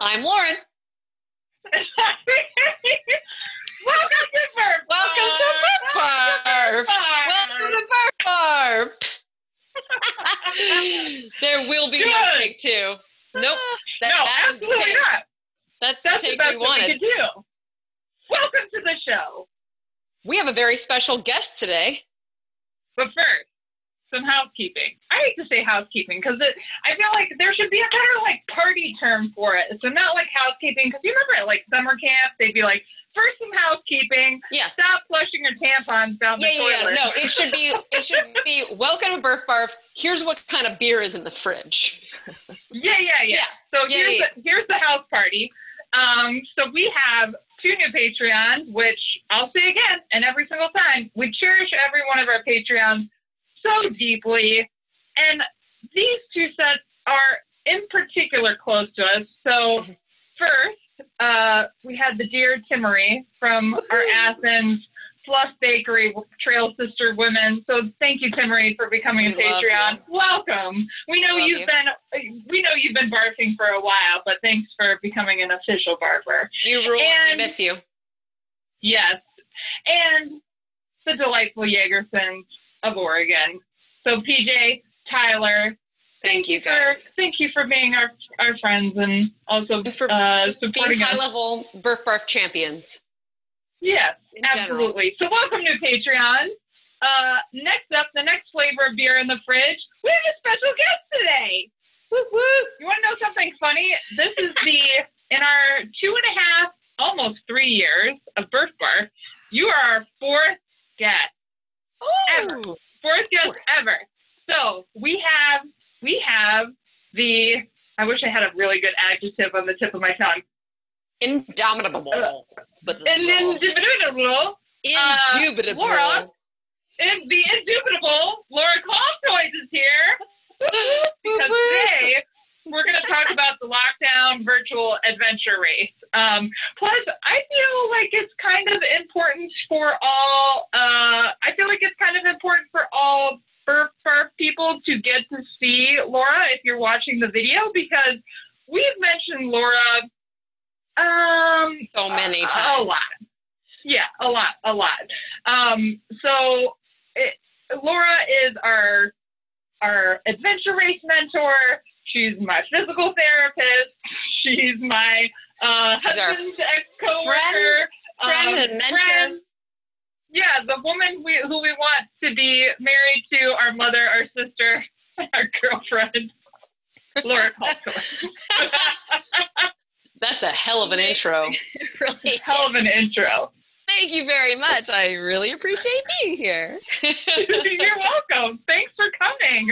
I'm Lauren. Welcome to Burp Welcome to Burp Barf. Welcome to Burp Barf. there will be no take two. Nope. That, no, that the absolutely take. not. That's That's the take best we that we could do. Welcome to the show. We have a very special guest today. But first, some housekeeping. I hate to say housekeeping because it I feel like there should be a better like party term for it. So not like housekeeping because you remember at like summer camp they'd be like first some housekeeping. Yeah. Stop flushing your tampons down Yeah, the yeah, yeah. No, it should be it should be welcome to Burf Barf. Here's what kind of beer is in the fridge. Yeah, yeah, yeah. Yeah. So Yeah, here's. The, here's the house party. Um, so we have two new Patreons, which I'll say again, and every single time, we cherish every one of our Patreons so deeply. And these two sets are in particular close to us. So first, uh, we had the dear Timmery from our Athens Fluff Bakery Trail Sister Women. So thank you, Timmery, for becoming a We love Patreon. Welcome. We know you've you. been we know you've been barfing for a while, but thanks for becoming an official barber. You rule and we miss you. Yes. And the delightful Jagersons of Oregon. So PJ, Tyler, Thank you for guys. thank you for being our our friends and also And for uh, Just being supporting us. high level Burf Barf champions. Yes, in general. absolutely. So welcome to Patreon. Uh, next up, the next flavor of beer in the fridge. We have a special guest today. Woo woo. You want to know something funny? This is the in our two and a half, almost three years of Birth Bar. You are our fourth guest, Ever. Oh, fourth guest ever. So we have we have the. I wish I had a really good adjective on the tip of my tongue. indomitable. But And then indubitable, indubitable. Laura. and the indubitable Laura Coltoys is here. because today we're going to talk about the lockdown virtual adventure race. Um, plus, I feel like it's kind of important for all. Uh, I feel like it's kind of important for all for, for people to get to see Laura if you're watching the video because we've mentioned Laura. Um, so many a- times. A lot. Yeah, a lot, a lot. Um, so it, Laura is our our adventure race mentor. She's my physical therapist. She's my uh, husband's ex coworker. friend friend and mentor. Yeah, the woman we, who we want to be married to, our mother, our sister, our girlfriend, Laura Colton. That's a hell of an intro. really Hell of an intro. Thank you very much. I really appreciate being here. You're welcome. Thanks for coming.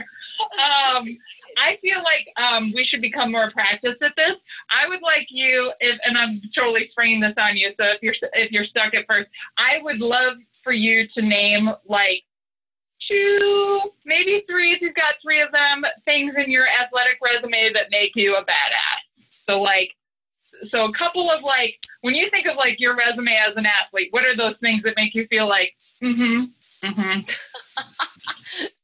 Um, I feel like um, we should become more practiced at this. I would like you, if, and I'm totally springing this on you. So if you're if you're stuck at first, I would love for you to name like two, maybe three, if you've got three of them, things in your athletic resume that make you a badass. So like, so a couple of like, when you think of like your resume as an athlete, what are those things that make you feel like, mm-hmm, mm-hmm.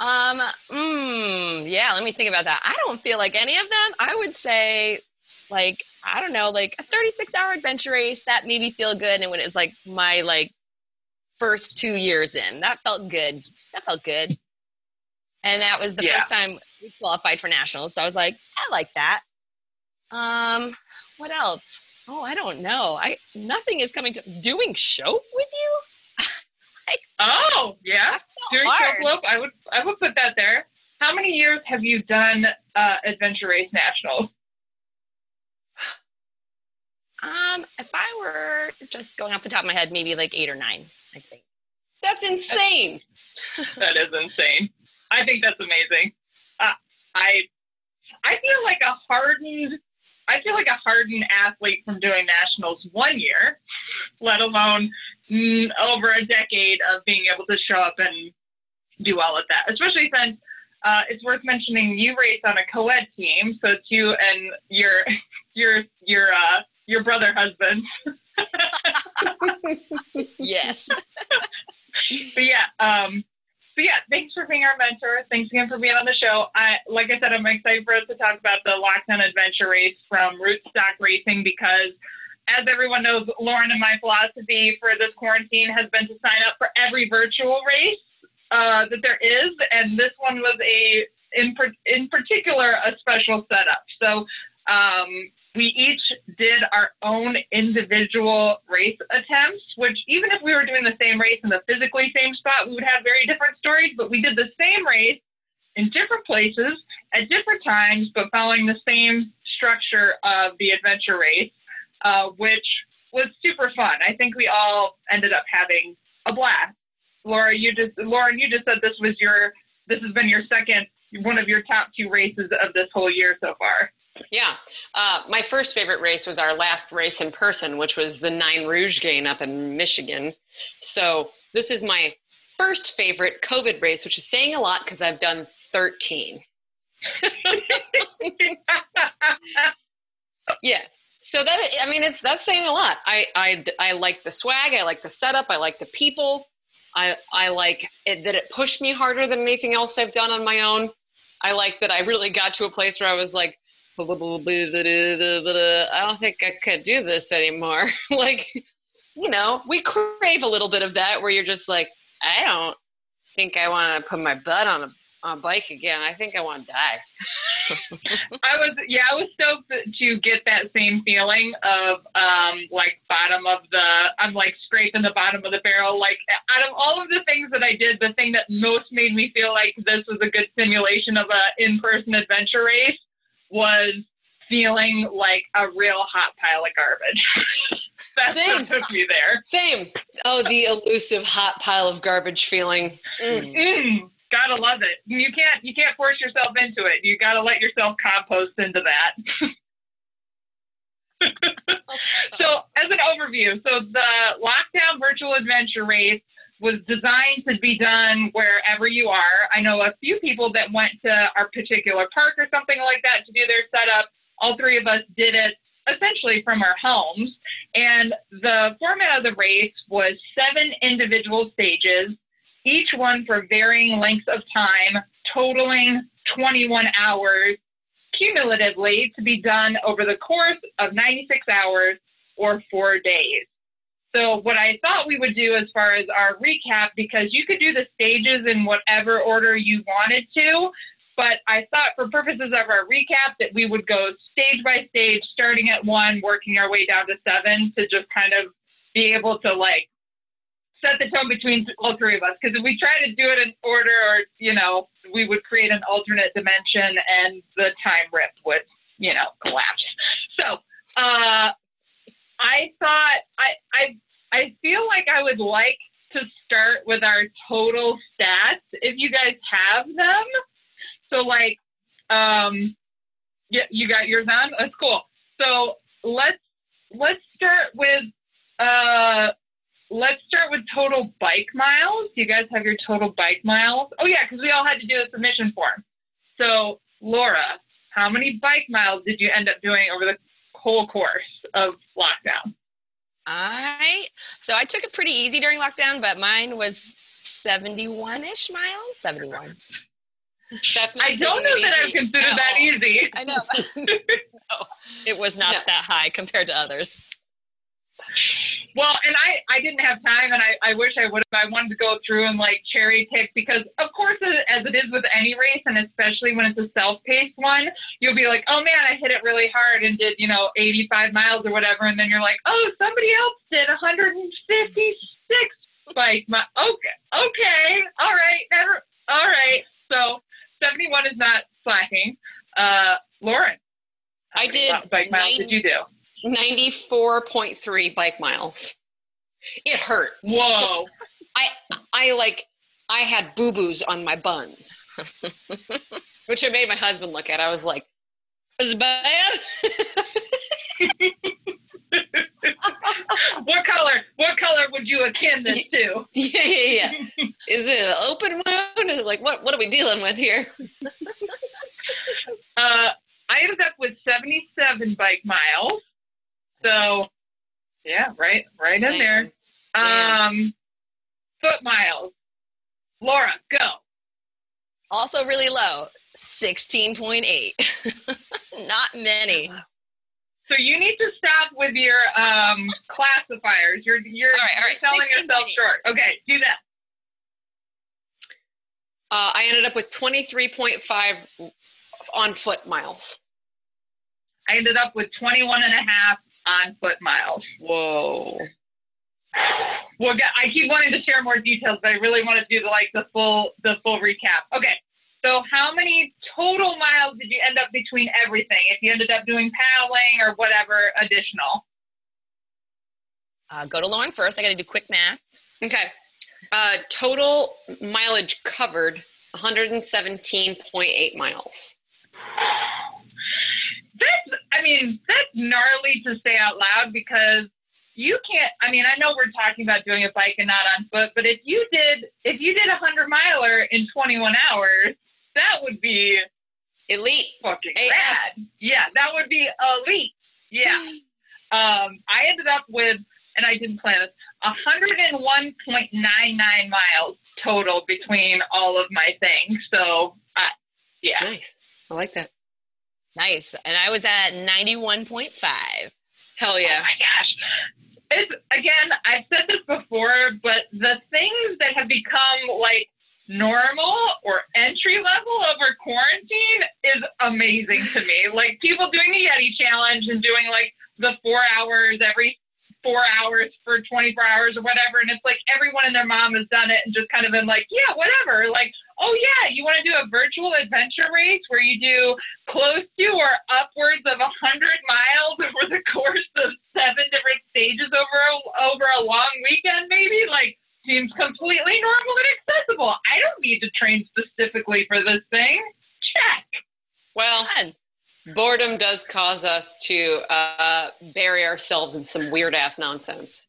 Um, mm, yeah, let me think about that. I don't feel like any of them. I would say, like, I don't know, like a 36 hour adventure race that made me feel good. And when it was like my like first two years in, that felt good. That felt good. And that was the Yeah. first time we qualified for nationals. So I was like, I like that. Um, what else? Oh, I don't know. I nothing is coming to doing show with you. Oh, yeah. Doing hard. slope, I would I would put that there. How many years have you done uh, Adventure Race Nationals? Um, if I were just going off the top of my head, maybe like eight or nine, I think. That's insane. That is insane. I think that's amazing. Uh, I I feel like a hardened I feel like a hardened athlete from doing nationals one year, let alone over a decade of being able to show up and do all of that. Especially since uh, it's worth mentioning you race on a co-ed team, so it's you and your your your uh, your brother husband. Yes. but yeah, um, but yeah, thanks for being our mentor. Thanks again for being on the show. I, like I said, I'm excited for us to talk about the Lockdown Adventure Race from Rootstock Racing because, as everyone knows, Lauren and my philosophy for this quarantine has been to sign up for every virtual race uh, that there is, and this one was a in in particular a special setup. So um, we each did our own individual race attempts, which even if we were doing the same race in the physically same spot, we would have very different stories. But we did the same race in different places at different times, but following the same structure of the adventure race, uh, which was super fun. I think we all ended up having a blast. Laura, you just Lauren, you just said this was your this has been your second one of your top two races of this whole year so far. Yeah. Uh, my first favorite race was our last race in person, which was the Nine Rogaine up in Michigan. So this is my first favorite COVID race, which is saying a lot because I've done 13. yeah. So that I mean, it's that's saying a lot. I, I I like the swag. I like the setup. I like the people. I I like it, that it pushed me harder than anything else I've done on my own. I like that I really got to a place where I was like, I don't think I could do this anymore. like, you know, we crave a little bit of that where you're just like, I don't think I want to put my butt on a, on bike again. I think I want to die. I was, yeah, I was stoked to get that same feeling of um, like bottom of the, I'm like scraping the bottom of the barrel. Like out of all of the things that I did, the thing that most made me feel like this was a good simulation of a in-person adventure race was feeling like a real hot pile of garbage. That's Same. what took me there. Same. Oh, the elusive hot pile of garbage feeling. Mm. Mm, gotta love it. You can't you can't force yourself into it. You gotta let yourself compost into that. so as an overview, so the lockdown virtual adventure race was designed to be done wherever you are. I know a few people that went to our particular park or something like that to do their setup. All three of us did it essentially from our homes. And the format of the race was seven individual stages, each one for varying lengths of time, totaling 21 hours cumulatively to be done over the course of 96 hours or four days. So what I thought we would do as far as our recap, because you could do the stages in whatever order you wanted to, but I thought for purposes of our recap that we would go stage by stage, starting at one, working our way down to seven to just kind of be able to like set the tone between all three of us. Because if we try to do it in order, or you know, we would create an alternate dimension, and the time rip would, you know, collapse. So uh, I thought I I I feel like I would like to start with our total stats if you guys have them. So like um yeah, you got yours on? That's cool. So let's let's start with uh let's start with total bike miles. You guys have your total bike miles? Oh yeah, because we all had to do a submission form. So Laura, how many bike miles did you end up doing over the whole course of lockdown? I so I took it pretty easy during lockdown, but mine was 71 ish miles. 71. That's I don't know that I've considered no. that easy. I know. no, it was not no. that high compared to others. Well, and I, I didn't have time, and I, I wish I would have. I wanted to go through and like cherry pick because, of course, as it is with any race, and especially when it's a self-paced one, you'll be like, oh man, I hit it really hard and did you know 85 miles or whatever, and then you're like, oh, somebody else did 156 bike My, Okay, okay, all right, never, all right. So 71 is not slacking. Uh, Lauren, I did. Bike miles 90- did you do? 94.3 bike miles. It hurt. Whoa. So I I like I had boo-boos on my buns. Which I made my husband look at. I was like, is bad? what color? What color would you akin this to? Yeah, yeah, yeah. Is it an open wound? Is it like what what are we dealing with here? uh I ended up with 77 bike miles. So, yeah, right, right in there. Um, foot miles. Laura, go. Also really low, 16.8. Not many. So you need to stop with your um, classifiers. You're you're, All right, all you're selling yourself short. Okay, do that. Uh, I ended up with 23.5 on foot miles. I ended up with 21 and a half on foot miles. Whoa. Well, I keep wanting to share more details, but I really want to do the like the full the full recap. Okay, so how many total miles did you end up between everything? If you ended up doing paddling or whatever additional. Uh, go to Lauren first. I got to do quick math. Okay. Uh, total mileage covered 117.8 miles. That's I mean that's gnarly to say out loud because you can't. I mean I know we're talking about doing a bike and not on foot, but if you did if you did a hundred miler in 21 hours, that would be Elite. fucking AF. rad. Yeah, that would be elite. Yeah. Um, I ended up with, and I didn't plan this, 101.99 miles total between all of my things. So, uh, yeah. Nice. I like that. Nice. And I was at 91.5. Hell yeah. Oh my gosh. It's, again, I've said this before, but the things that have become like normal or entry level over quarantine is amazing to me. Like people doing the Yeti challenge and doing like the four hours every four hours for 24 hours or whatever. And it's like everyone and their mom has done it and just kind of been like, yeah, whatever. Like, oh yeah, you want to do a virtual adventure race where you do close to or upwards of 100 miles over the course of seven different stages over a, over a long weekend, maybe? Like, seems completely normal and accessible. I don't need to train specifically for this thing. Check. Well, Fun. boredom does cause us to uh, bury ourselves in some weird ass nonsense.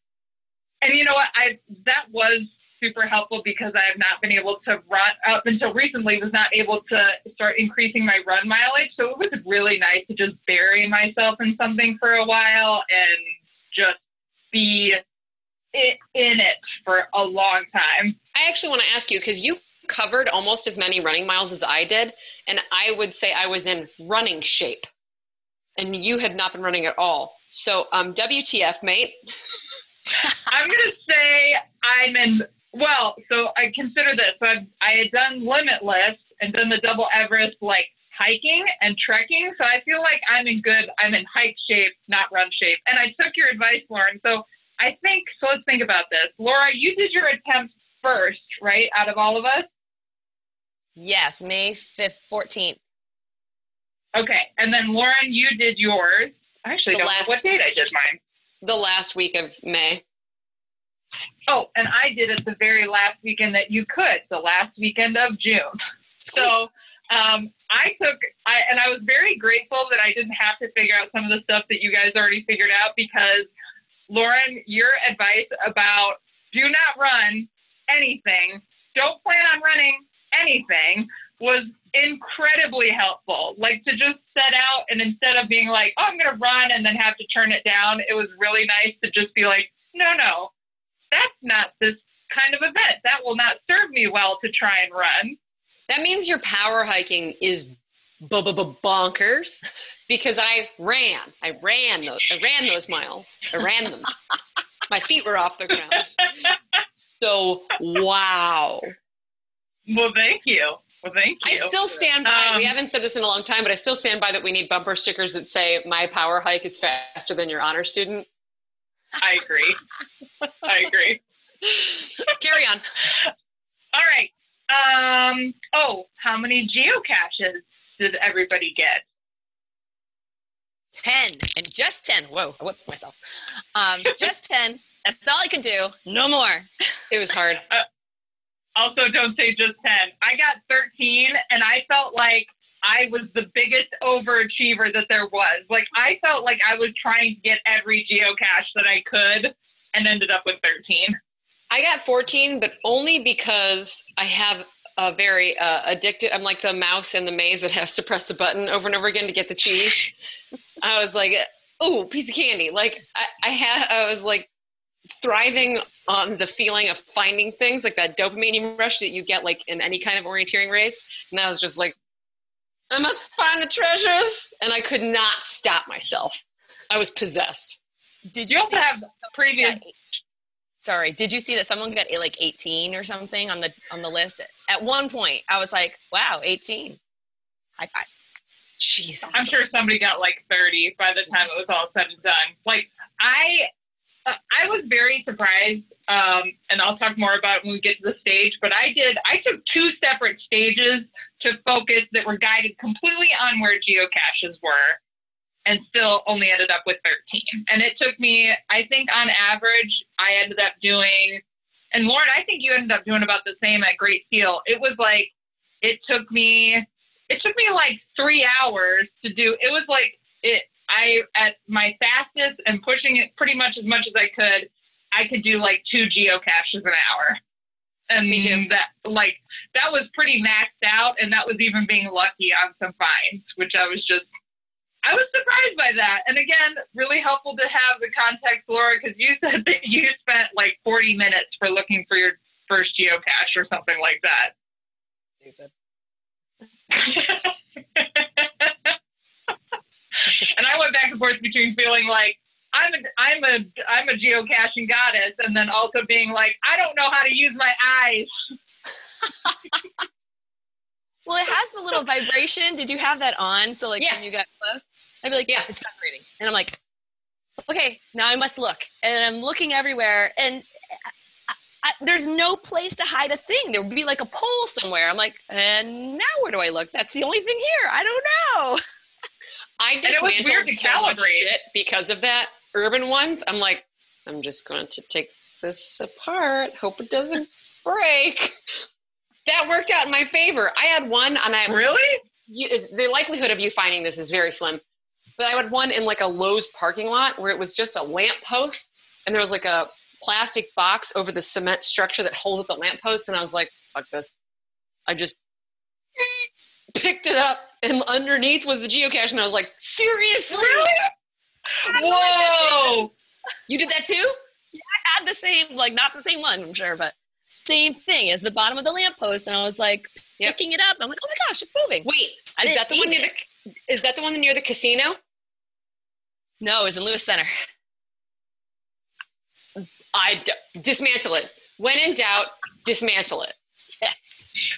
And you know what? I that was super helpful because I have not been able to run up until recently was not able to start increasing my run mileage. So it was really nice to just bury myself in something for a while and just be in it for a long time. I actually want to ask you because you covered almost as many running miles as I did, and I would say I was in running shape, and you had not been running at all. So, um, WTF, mate? I'm gonna say I'm in. Well, so I consider this. So I, I had done Limitless and done the Double Everest like hiking and trekking. So I feel like I'm in good. I'm in hike shape, not run shape. And I took your advice, Lauren. So I think. So let's think about this. Laura, you did your attempt first, right? Out of all of us. Yes, May 5th, 14th. Okay, and then Lauren, you did yours. I actually The don't last- know what date I did mine. The last week of May. Oh, and I did it the very last weekend that you could, the last weekend of June. So um, I took, I, and I was very grateful that I didn't have to figure out some of the stuff that you guys already figured out because, Lauren, your advice about do not run anything, don't plan on running anything was incredibly helpful. Like to just set out and instead of being like, oh, I'm going to run and then have to turn it down, it was really nice to just be like, no, no, that's not this kind of event. That will not serve me well to try and run. That means your power hiking is bonkers because I ran. I ran those. I ran those miles. I ran them. My feet were off the ground. So wow. Well, thank you. Well, thank you. I still stand by. we Um, haven't said this in a long time, but I still stand by that we need bumper stickers that say "My power hike is faster than your honor student." I agree. I agree. Carry on. All right. Um. Oh, how many geocaches did everybody get? 10 and just 10. Whoa, I whipped myself. Um, just 10. That's all I could do. No more. It was hard. Also, don't say just 10. I got 13, and I felt like I was the biggest overachiever that there was. Like, I felt like I was trying to get every geocache that I could and ended up with 13. I got 14, but only because I have a very uh, addictive. I'm like the mouse in the maze that has to press the button over and over again to get the cheese. I was like, "Oh, piece of candy!" Like I, I had, I was like thriving on the feeling of finding things, like that dopamine rush that you get like in any kind of orienteering race. And I was just like, I must find the treasures, and I could not stop myself. I was possessed. Did You also have previous. sorry did you see that someone got like 18 or something on the on the list at one point i was like wow 18 high five Jesus. I'm sure somebody got like 30 by the time it was all said and done. Like I, uh, I was very surprised, um, and I'll talk more about it when we get to the stage. But I did. I took two separate stages to focus that were guided completely on where geocaches were, and still only ended up with 13. And it took me, I think, on average, I ended up doing. And Lauren, I think you ended up doing about the same at Great Seal. It was like it took me it took me like three hours to do it was like it i at my fastest and pushing it pretty much as much as i could i could do like two geocaches an hour. And Me too. that like that was pretty maxed out and that was even being lucky on some finds which i was just i was surprised by that. And again really helpful to have the context laura because you said that you spent like 40 minutes for looking for your first geocache or something like that. Stupid and I went back and forth between feeling like I'm a I'm a I'm a geocaching goddess, and then also being like I don't know how to use my eyes. well it has the little vibration. Did you have that on? So like Yeah. when you got close? I'd be like Yeah. it's vibrating and i'm like okay now i must look. And i'm looking everywhere. And I, I, there's no place to hide a thing. There would be like a pole somewhere. I'm like and now where do i look? That's the only thing here. I don't know I dismantled to so much shit because of that. Urban ones, I'm like, I'm just going to take this apart. Hope it doesn't break. That worked out in my favor. I had one, and I Really? you, the likelihood of you finding this is very slim. But I had one in like a Lowe's parking lot where it was just a lamp post, and there was like a plastic box over the cement structure that holds up the lamp post, and I was like, "Fuck this!" I just picked it up, and underneath was the geocache, and I was like, "Seriously, Really? Whoa! you did that too?" I had the same like not the same one i'm sure but same thing as the bottom of the lamppost and i was like Yep. picking it up i'm like oh my gosh it's moving Wait, I is that the one near the? Is that the one near the casino? no it was in lewis center I d- dismantle it. When in doubt, dismantle it.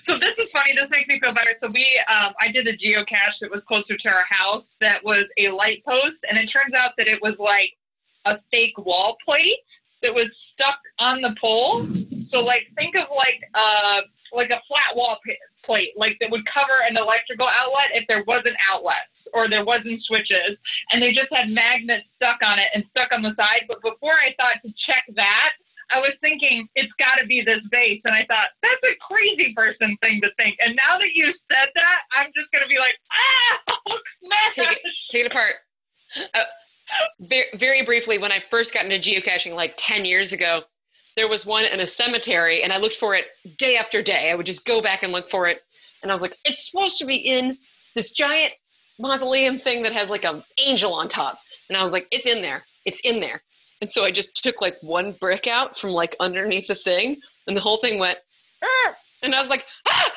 So this is funny. This makes me feel better. So we, um, I did a geocache that was closer to our house that was a light post, and it turns out that it was like a fake wall plate that was stuck on the pole. So like, think of like uh like a flat wall p- plate, like that would cover an electrical outlet if there wasn't outlets or there wasn't switches, and they just had magnets stuck on it and stuck on the side. But before I thought to check that. I was thinking it's got to be this base, and I thought that's a crazy person thing to think. And now that you said that, I'm just gonna be like, ah, smash! Take it, take it apart. Uh, very, very briefly, when I first got into geocaching like 10 years ago, there was one in a cemetery, and I looked for it day after day. I would just go back and look for it. And I was like, it's supposed to be in this giant mausoleum thing that has like an angel on top. And I was like, it's in there. It's in there. And so I just took like one brick out from like underneath the thing, and the whole thing went, "Arr!" and I was like, ah!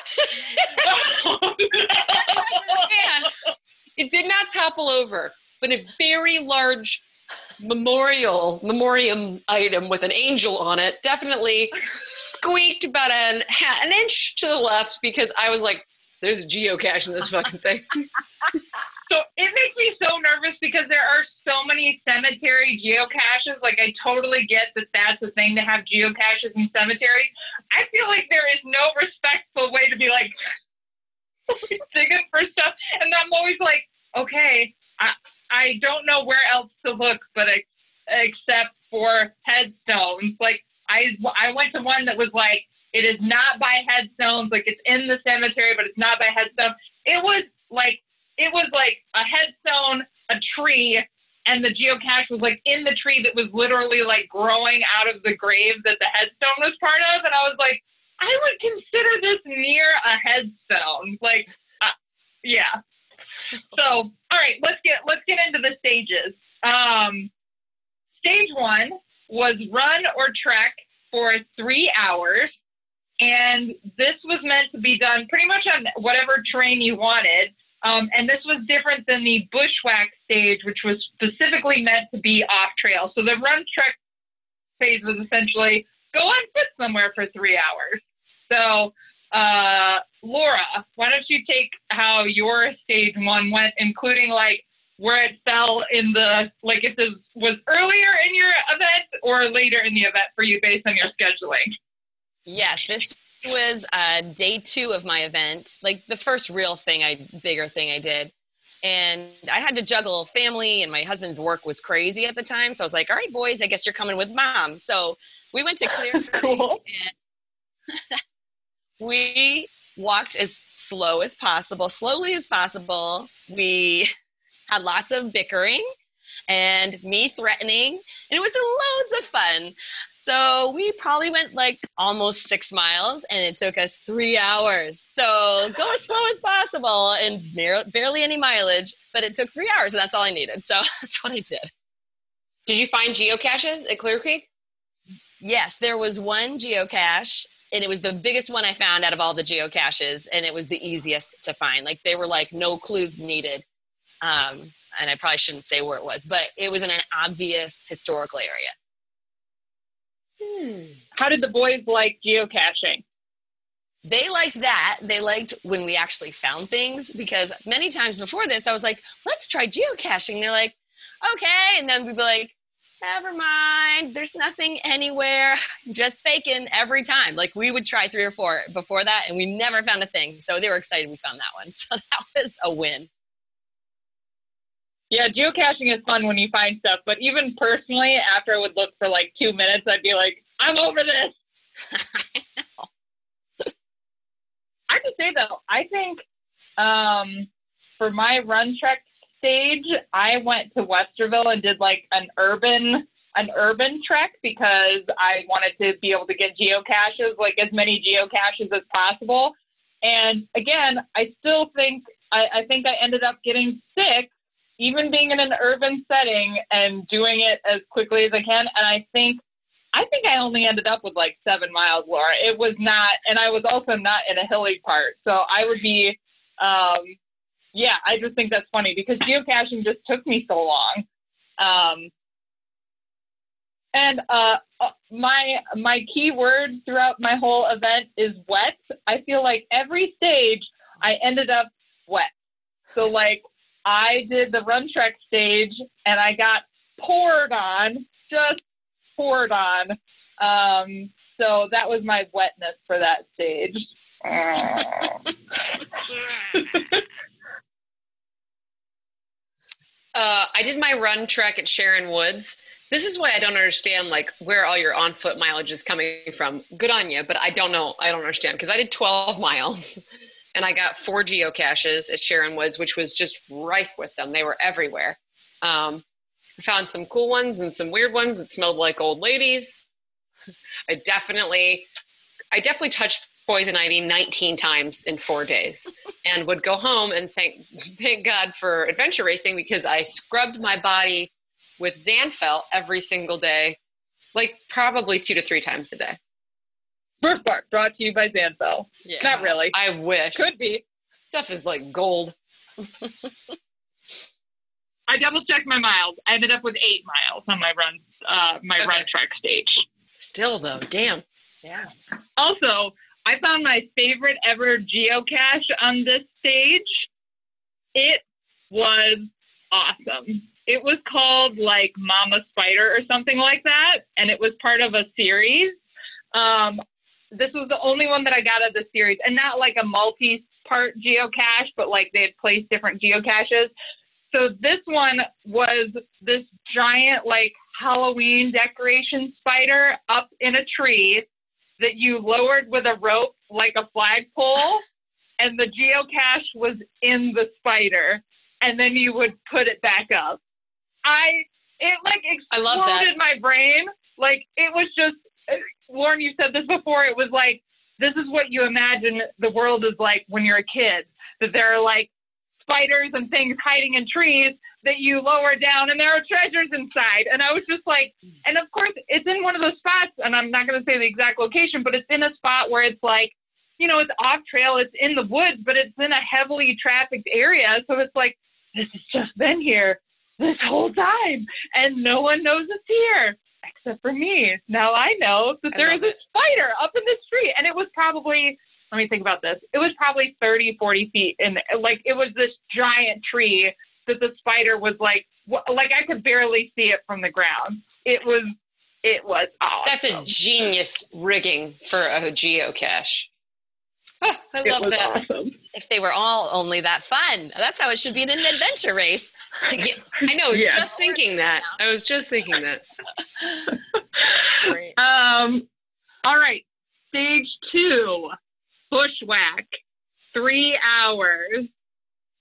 man, it did not topple over, but a very large memorial memoriam item with an angel on it definitely squeaked about an, an inch to the left because I was like, "There's a geocache in this fucking thing." So it makes me so nervous because there are so many cemetery geocaches. Like I totally get that that's a thing to have geocaches in cemeteries. I feel like there is no respectful way to be like digging for stuff, and I'm always like, okay, I I don't know where else to look, but ex- except for headstones. Like I I went to one that was like it is not by headstones, like it's in the cemetery, but it's not by headstone. It was like it was like a headstone, a tree, and the geocache was like in the tree that was literally like growing out of the grave that the headstone was part of. And I was like, I would consider this near a headstone. Like, uh, yeah. So, all right, let's get let's get into the stages. Um, stage one was run or trek for three hours. And this was meant to be done pretty much on whatever terrain you wanted. Um, and this was different than the bushwhack stage, which was specifically meant to be off trail. So the run trek phase was essentially go on foot somewhere for three hours. So, uh, Laura, why don't you take how your stage one went, including like where it fell in the like if this was earlier in your event or later in the event for you based on your scheduling? Yes, this was uh, day two of my event, like the first real thing I bigger thing I did. And I had to juggle family and my husband's work was crazy at the time. So I was like, all right, boys, I guess you're coming with mom. So we went to Clear Creek. and we walked as slow as possible, slowly as possible. We had lots of bickering and me threatening, and it was loads of fun. So we probably went like almost six miles and it took us three hours. So go as slow as possible and barely any mileage, but it took three hours and that's all I needed. So that's what I did. Did you find geocaches at Clear Creek? Yes, there was one geocache and it was the biggest one I found out of all the geocaches and it was the easiest to find. Like they were like no clues needed. Um, and I probably shouldn't say where it was, but it was in an obvious historical area. Hmm. How did the boys like geocaching? They liked that. They liked when we actually found things because many times before this, I was like, let's try geocaching. They're like, okay. And then we'd be like, never mind. There's nothing anywhere. Just faking every time. Like we would try three or four before that and we never found a thing. So they were excited we found that one. So that was a win. Yeah, geocaching is fun when you find stuff, but even personally, after I would look for like two minutes, I'd be like, I'm over this. I have to say though, I think um, for my run trek stage, I went to Westerville and did like an urban an urban trek because I wanted to be able to get geocaches, like as many geocaches as possible. And again, I still think I, I think I ended up getting sick even being in an urban setting and doing it as quickly as I can. And I think, I think I only ended up with like seven miles, Laura. It was not, and I was also not in a hilly part. So I would be, um, yeah, I just think that's funny because geocaching just took me so long. Um, and uh, uh my my key word throughout my whole event is wet. I feel like every stage I ended up wet. So like I did the run trek stage and I got poured on, just poured on. Um, so that was my wetness for that stage. uh, I did my run trek at Sharon Woods. This is why I don't understand like where all your on foot mileage is coming from. Good on you, but I don't know. I don't understand because I did 12 miles and I got four geocaches at Sharon Woods, which was just rife with them. They were everywhere. Um, I found some cool ones and some weird ones that smelled like old ladies. I definitely, I definitely touched poison ivy 19 times in four days, and would go home and thank thank God for adventure racing because I scrubbed my body with Zanfel every single day, like probably two to three times a day. Birthmark brought to you by Zanfel. Yeah, Not really. I wish. Could be. Stuff is like gold. I double checked my miles. I ended up with eight miles on my run, uh, my okay. run trek stage. Still though, damn. Yeah. Also, I found my favorite ever geocache on this stage. It was awesome. It was called like Mama Spider or something like that, and it was part of a series. Um, this was the only one that I got of the series, and not like a multi-part geocache, but like they had placed different geocaches. So this one was this giant like Halloween decoration spider up in a tree that you lowered with a rope like a flagpole, and the geocache was in the spider, and then you would put it back up. I it like exploded my brain. Like it was just Lauren, you said this before. It was like, this is what you imagine the world is like when you're a kid, that there are like spiders and things hiding in trees. that you lower down and there are treasures inside. And I was just like, and of course, it's in one of those spots, and I'm not going to say the exact location, but it's in a spot where it's like, you know, it's off trail, it's in the woods, but it's in a heavily trafficked area. So it's like, this has just been here this whole time, and no one knows it's here except for me. Now I know that I there is a it. spider up in the street, and it was probably let me think about this. It was probably 30, 40 feet, and like it was this giant tree that the spider was like, like I could barely see it from the ground. It was, it was awesome. That's a genius rigging for a geocache. I It love was that. awesome. If they were all only that fun, that's how it should be in an adventure race. Yeah, I know. I was Yeah. just thinking that. I was just thinking that. Um, all right, stage two, bushwhack, three hours.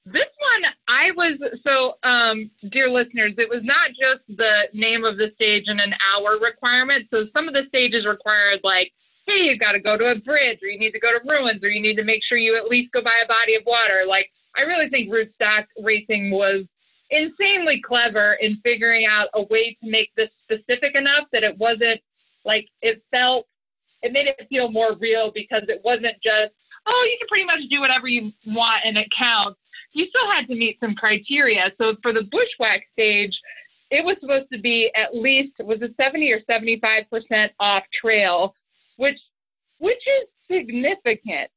This one, I was so, um, dear listeners, it was not just the name of the stage and an hour requirement. So some of the stages required like, hey, you got to go to a bridge, or you need to go to ruins, or you need to make sure you at least go by a body of water. Like, I really think rootstock racing was insanely clever in figuring out a way to make this specific enough that it wasn't like it felt it made it feel more real because it wasn't just oh you can pretty much do whatever you want and it counts. You still had to meet some criteria. So for the bushwhack stage it was supposed to be at least was a 70 or 75 percent off trail which which is significant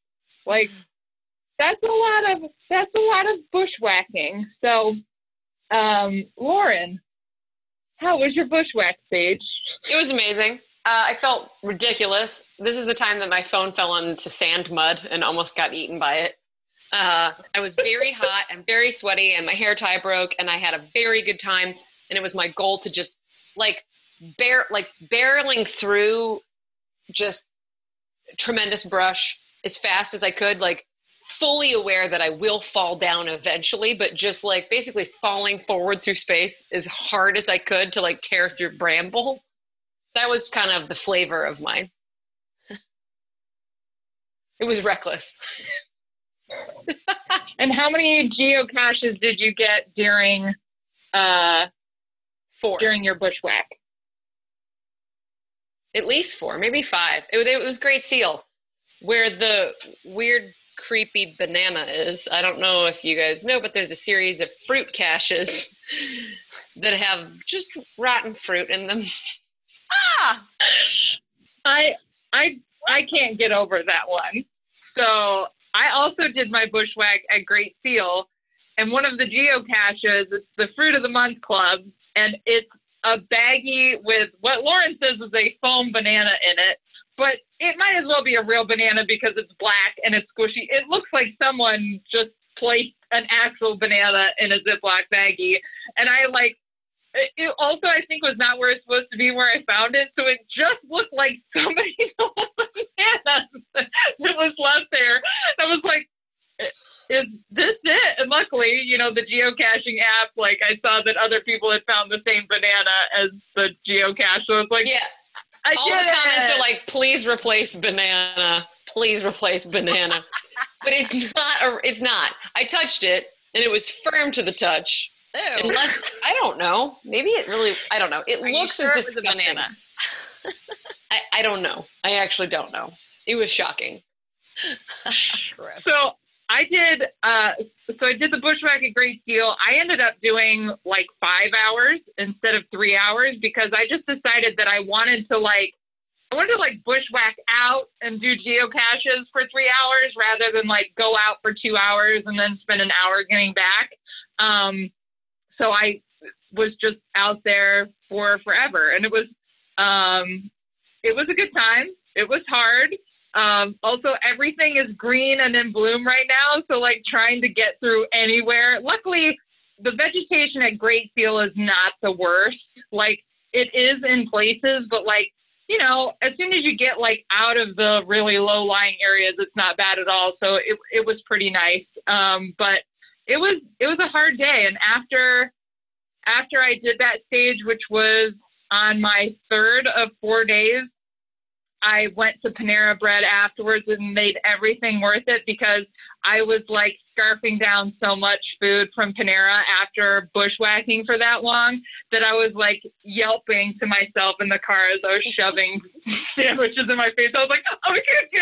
like that's a lot of that's a lot of bushwhacking so um lauren how was your bushwhack stage It was amazing. Uh, I felt ridiculous. This is the time that my phone fell into sand mud and almost got eaten by it. Uh, I was very hot and very sweaty, and my hair tie broke, and I had a very good time. And it was my goal to just like bear, like barreling through just tremendous brush as fast as I could, like fully aware that I will fall down eventually, but just like basically falling forward through space as hard as I could to like tear through bramble. That was kind of the flavor of mine. It was reckless. And how many geocaches did you get during uh Four. during your bushwhack? At least four, maybe five. It, it was Great Seal, where the weird, creepy banana is. I don't know if you guys know, but there's a series of fruit caches that have just rotten fruit in them. Ah, I I I can't get over that one. So I also did my bushwhack at Great Seal, and one of the geocaches, it's the Fruit of the Month Club, and it's a baggie with what Lauren says is a foam banana in it, but it might as well be a real banana because it's black and it's squishy. It looks like someone just placed an actual banana in a Ziploc baggie, and I like. It also, I think, was not where it's supposed to be where I found it. So it just looked like somebody stole the banana that was left there. I was like, is this it? And luckily, you know, the geocaching app, like I saw that other people had found the same banana as the geocache. So it's like, Yeah, I all the did comments it. are like, please replace banana. Please replace banana. but it's not, a, it's not. I touched it and it was firm to the touch. ew. Unless, I don't know. Maybe it really, I don't know. It Are looks sure as it was a disgusting. banana? I, I don't know. I actually don't know. It was shocking. So I did. Uh, so I did the bushwhack at Great Seal. I ended up doing like five hours instead of three hours because I just decided that I wanted to like. I wanted to like bushwhack out and do geocaches for three hours rather than like go out for two hours and then spend an hour getting back. Um, so I was just out there for forever, and it was um, it was a good time. It was hard. Um, also, everything is green and in bloom right now. So, like, trying to get through anywhere. Luckily, the vegetation at Great Seal is not the worst. Like, it is in places, but, like, you know, as soon as you get, like, out of the really low lying areas, it's not bad at all. So, it, it was pretty nice. Um, but it was, it was a hard day. And after, after I did that stage, which was on my third of four days, I went to Panera Bread afterwards and made everything worth it because I was like scarfing down so much food from Panera after bushwhacking for that long that I was like yelping to myself in the car as I was shoving sandwiches in my face. I was like, oh, I can't get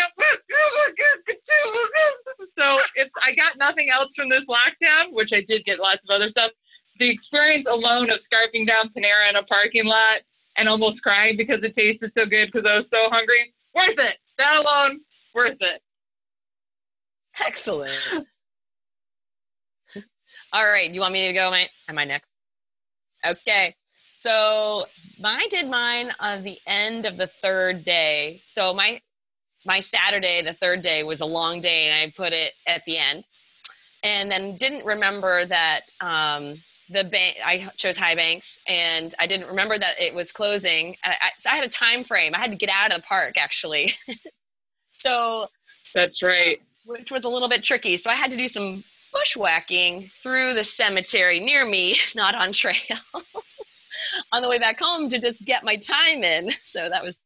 So if I got nothing else from this lockdown, which I did get lots of other stuff, the experience alone of scarfing down Panera in a parking lot and almost crying because it tasted so good because I was so hungry, worth it. That alone, worth it. Excellent. All right, you want me to go? Am I next? Okay. So I did mine on the end of the third day. So my my Saturday, the third day, was a long day, and I put it at the end, and then didn't remember that um, the bank. I chose High Banks, and I didn't remember that it was closing. I, I, so I had a time frame. I had to get out of the park actually. so that's right which was a little bit tricky. So I had to do some bushwhacking through the cemetery near me, not on trail, on the way back home to just get my time in. So that was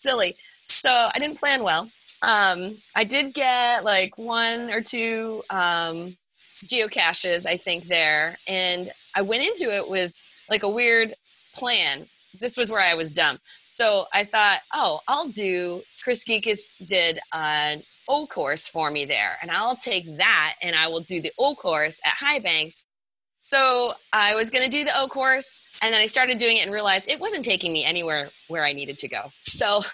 silly. So I didn't plan well. Um, I did get like one or two um, geocaches, I think, there. And I went into it with like a weird plan. This was where I was dumb. So I thought, oh, I'll do. Chris Geekus did an O course for me there. And I'll take that and I will do the O course at High Banks. So I was going to do the O course and then I started doing it and realized it wasn't taking me anywhere where I needed to go. So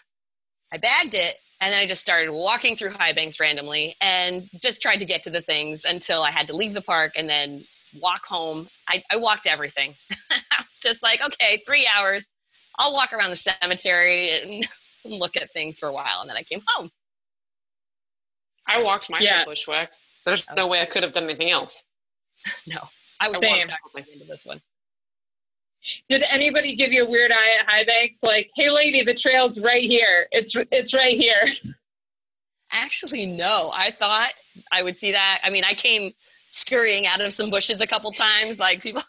I bagged it and then I just started walking through High Banks randomly and just tried to get to the things until I had to leave the park and then walk home. I, I walked everything. I was just like, okay, three hours. I'll walk around the cemetery and look at things for a while. And then I came home. I walked my yeah. bushwhack. There's okay. no way I could have done anything else. no, I would walk exactly into this one. Did anybody give you a weird eye at High Banks? Like, hey, lady, the trail's right here. It's it's right here. Actually, no. I thought I would see that. I mean, I came scurrying out of some bushes a couple times, like people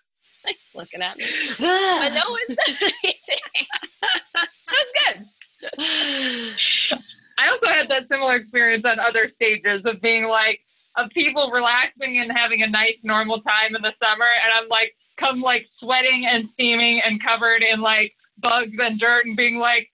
like looking at me, but no one said anything. that was good. I also had that similar experience on other stages of being like, of people relaxing and having a nice normal time in the summer. And I'm like, come like sweating and steaming and covered in like bugs and dirt and being like,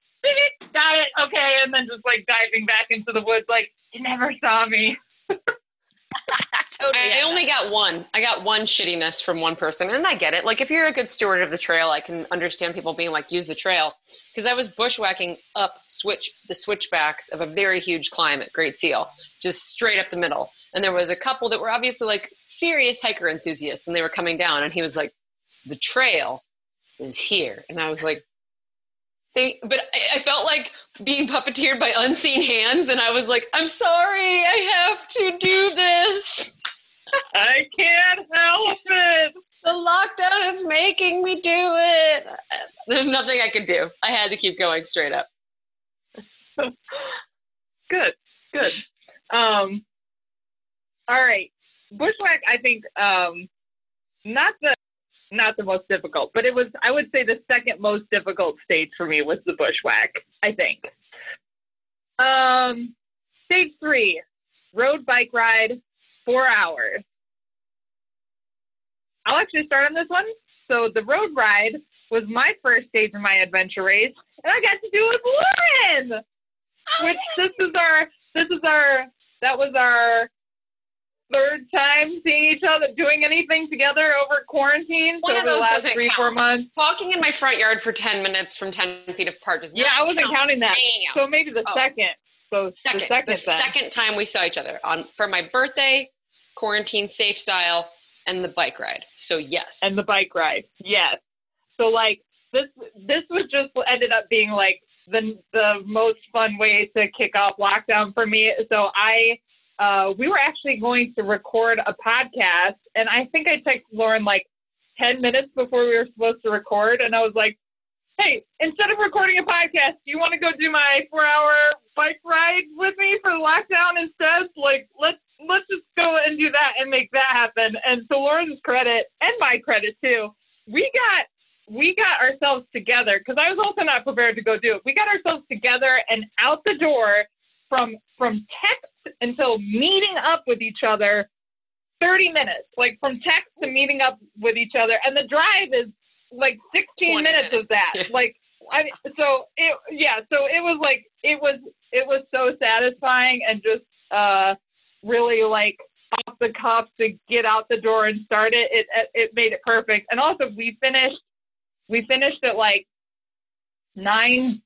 got it, okay. And then just like diving back into the woods, like, you never saw me. totally. I, I only got one. I got one shittiness from one person, and I get it. Like, if you're a good steward of the trail, I can understand people being like, use the trail. Because I was bushwhacking up switch the switchbacks of a very huge climb at Great Seal, just straight up the middle. And there was a couple that were obviously like serious hiker enthusiasts, and they were coming down, and he was like, "The trail is here," and I was like, they, but I, I, felt like being puppeteered by unseen hands, and I was like, I'm sorry, I have to do this. I can't help it. The lockdown is making me do it. There's nothing I could do. I had to keep going straight up. good, good. Um, all right, bushwhack. I think um, not the not the most difficult, but it was, I would say, the second most difficult stage for me was the bushwhack, I think. Um, stage three, road bike ride, four hours. I'll actually start on this one. So the road ride was my first stage in my adventure race, and I got to do it with Lauren. Which this is our, this is our, that was our third time seeing each other, doing anything together over quarantine. One so of those doesn't three, count. four months. Walking in my front yard for 10 minutes from 10 feet apart does not count. Yeah, I wasn't count. counting that. So maybe the oh. second. So second, the second, the second time we saw each other on for my birthday, quarantine safe style, and the bike ride. So yes. And the bike ride. Yes. So like this this was just ended up being like the the most fun way to kick off lockdown for me. So I uh, we were actually going to record a podcast, and I think I texted Lauren like 10 minutes before we were supposed to record, and I was like, hey, instead of recording a podcast, do you want to go do my four hour bike ride with me for the lockdown instead? Like, let's let's just go and do that and make that happen. And to Lauren's credit and my credit too, we got we got ourselves together because I was also not prepared to go do it. We got ourselves together and out the door from from text until meeting up with each other 30 minutes like from text to meeting up with each other. And the drive is like 16 minutes, minutes, of that. like I so it yeah so it was like it was it was so satisfying and just uh really like off the cuff to get out the door and start it it it made it perfect. And also we finished we finished at like 9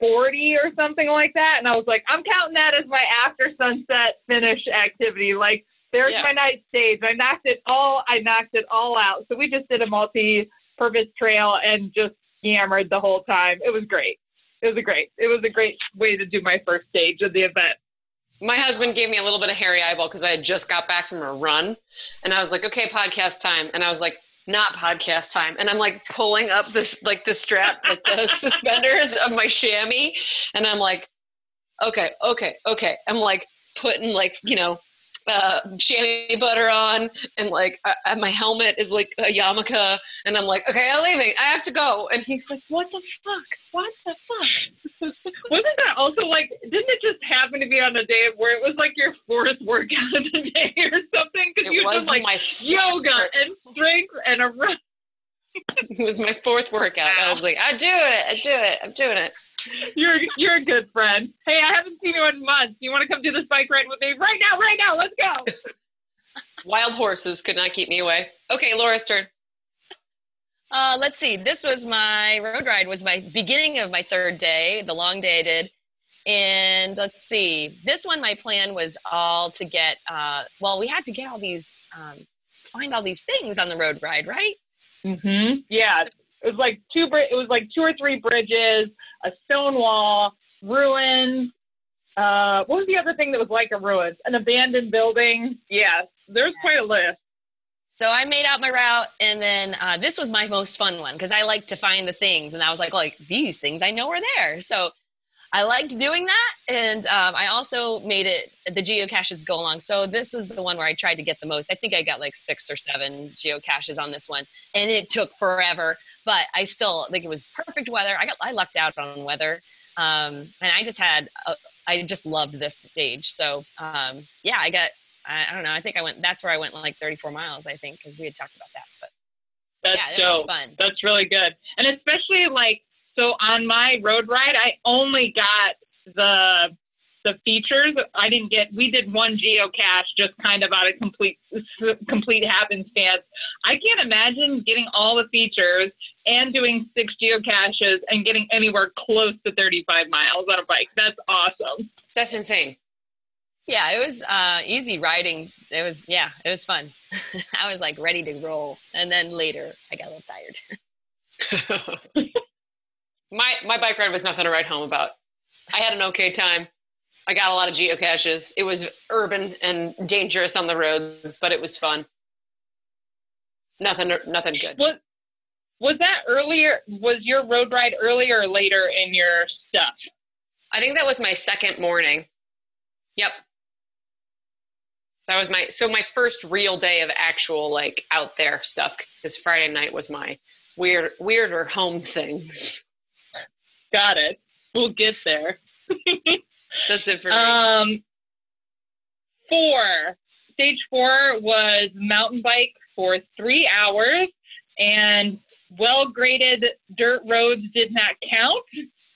40 or something like that and i was like i'm counting that as my after sunset finish activity. Like there's Yes. my night stage i knocked it all i knocked it all out. So we just did a multi-purpose trail and just yammered the whole time. It was great. It was a great it was a great way to do my first stage of the event. My husband gave me a little bit of hairy eyeball because I had just got back from a run, and I was like, "Okay, podcast time," and I was like, "Not podcast time," and I'm like pulling up this like the strap, like the suspenders of my chamois, and I'm like, "Okay, okay, okay." I'm like putting like you know. Uh, chamois butter on and like uh, my helmet is like a yarmulke and I'm like okay I'm leaving. I have to go. And he's like what the fuck? What the fuck? Wasn't that also like didn't it just happen to be on a day where it was like your fourth workout of the day or something? Because you was like my yoga and strength and a run. It was my fourth workout. I was like I do it. I do it. I'm doing it You're you're a good friend. Hey, I haven't seen you in months. You want to come do this bike ride with me right now? Right now, let's go. Wild horses could not keep me away. Okay, Laura's turn. Uh, let's see. This was my road ride. Was my beginning of my third day, the long day I did. And let's see. This one, my plan was all to get. Uh, well, we had to get all these, um, find all these things on the road ride, right? Mm-hmm. Yeah, it was like two. bri- It was like two or three bridges, a stone wall, ruins. Uh, what was the other thing that was like a ruin? An abandoned building. Yes, there's quite a list. So I made out my route, and then uh, this was my most fun one because I like to find the things, and I was like, like these things I know are there. So I liked doing that, and um, I also made it the geocaches go along. So this is the one where I tried to get the most. I think I got like six or seven geocaches on this one, and it took forever, but I still think it was perfect weather. I got I lucked out on weather, um, and I just had a, I just loved this stage. So um, yeah, I got I, I don't know. I think I went. That's where I went like 34 miles. I think because we had talked about that. But That's yeah, that was dope. fun. That's really good. And especially like so on my road ride, I only got the the features. I didn't get. We did one geocache just kind of out of complete complete happenstance. I can't imagine getting all the features and doing six geocaches and getting anywhere close to 35 miles on a bike. That's awesome. That's insane. Yeah, it was uh, easy riding. It was yeah, it was fun. I was like ready to roll, and then later I got a little tired. my my bike ride was nothing to write home about. I had an okay time. I got a lot of geocaches. It was urban and dangerous on the roads, but it was fun. Nothing nothing good. Was was that earlier? Was your road ride earlier or later in your stuff? I think that was my second morning. Yep. That was my so my first real day of actual like out there stuff because Friday night was my weird weirder home things. Got it. We'll get there. That's it for me. Um, four. Stage four was mountain bike for three hours, and well graded dirt roads did not count.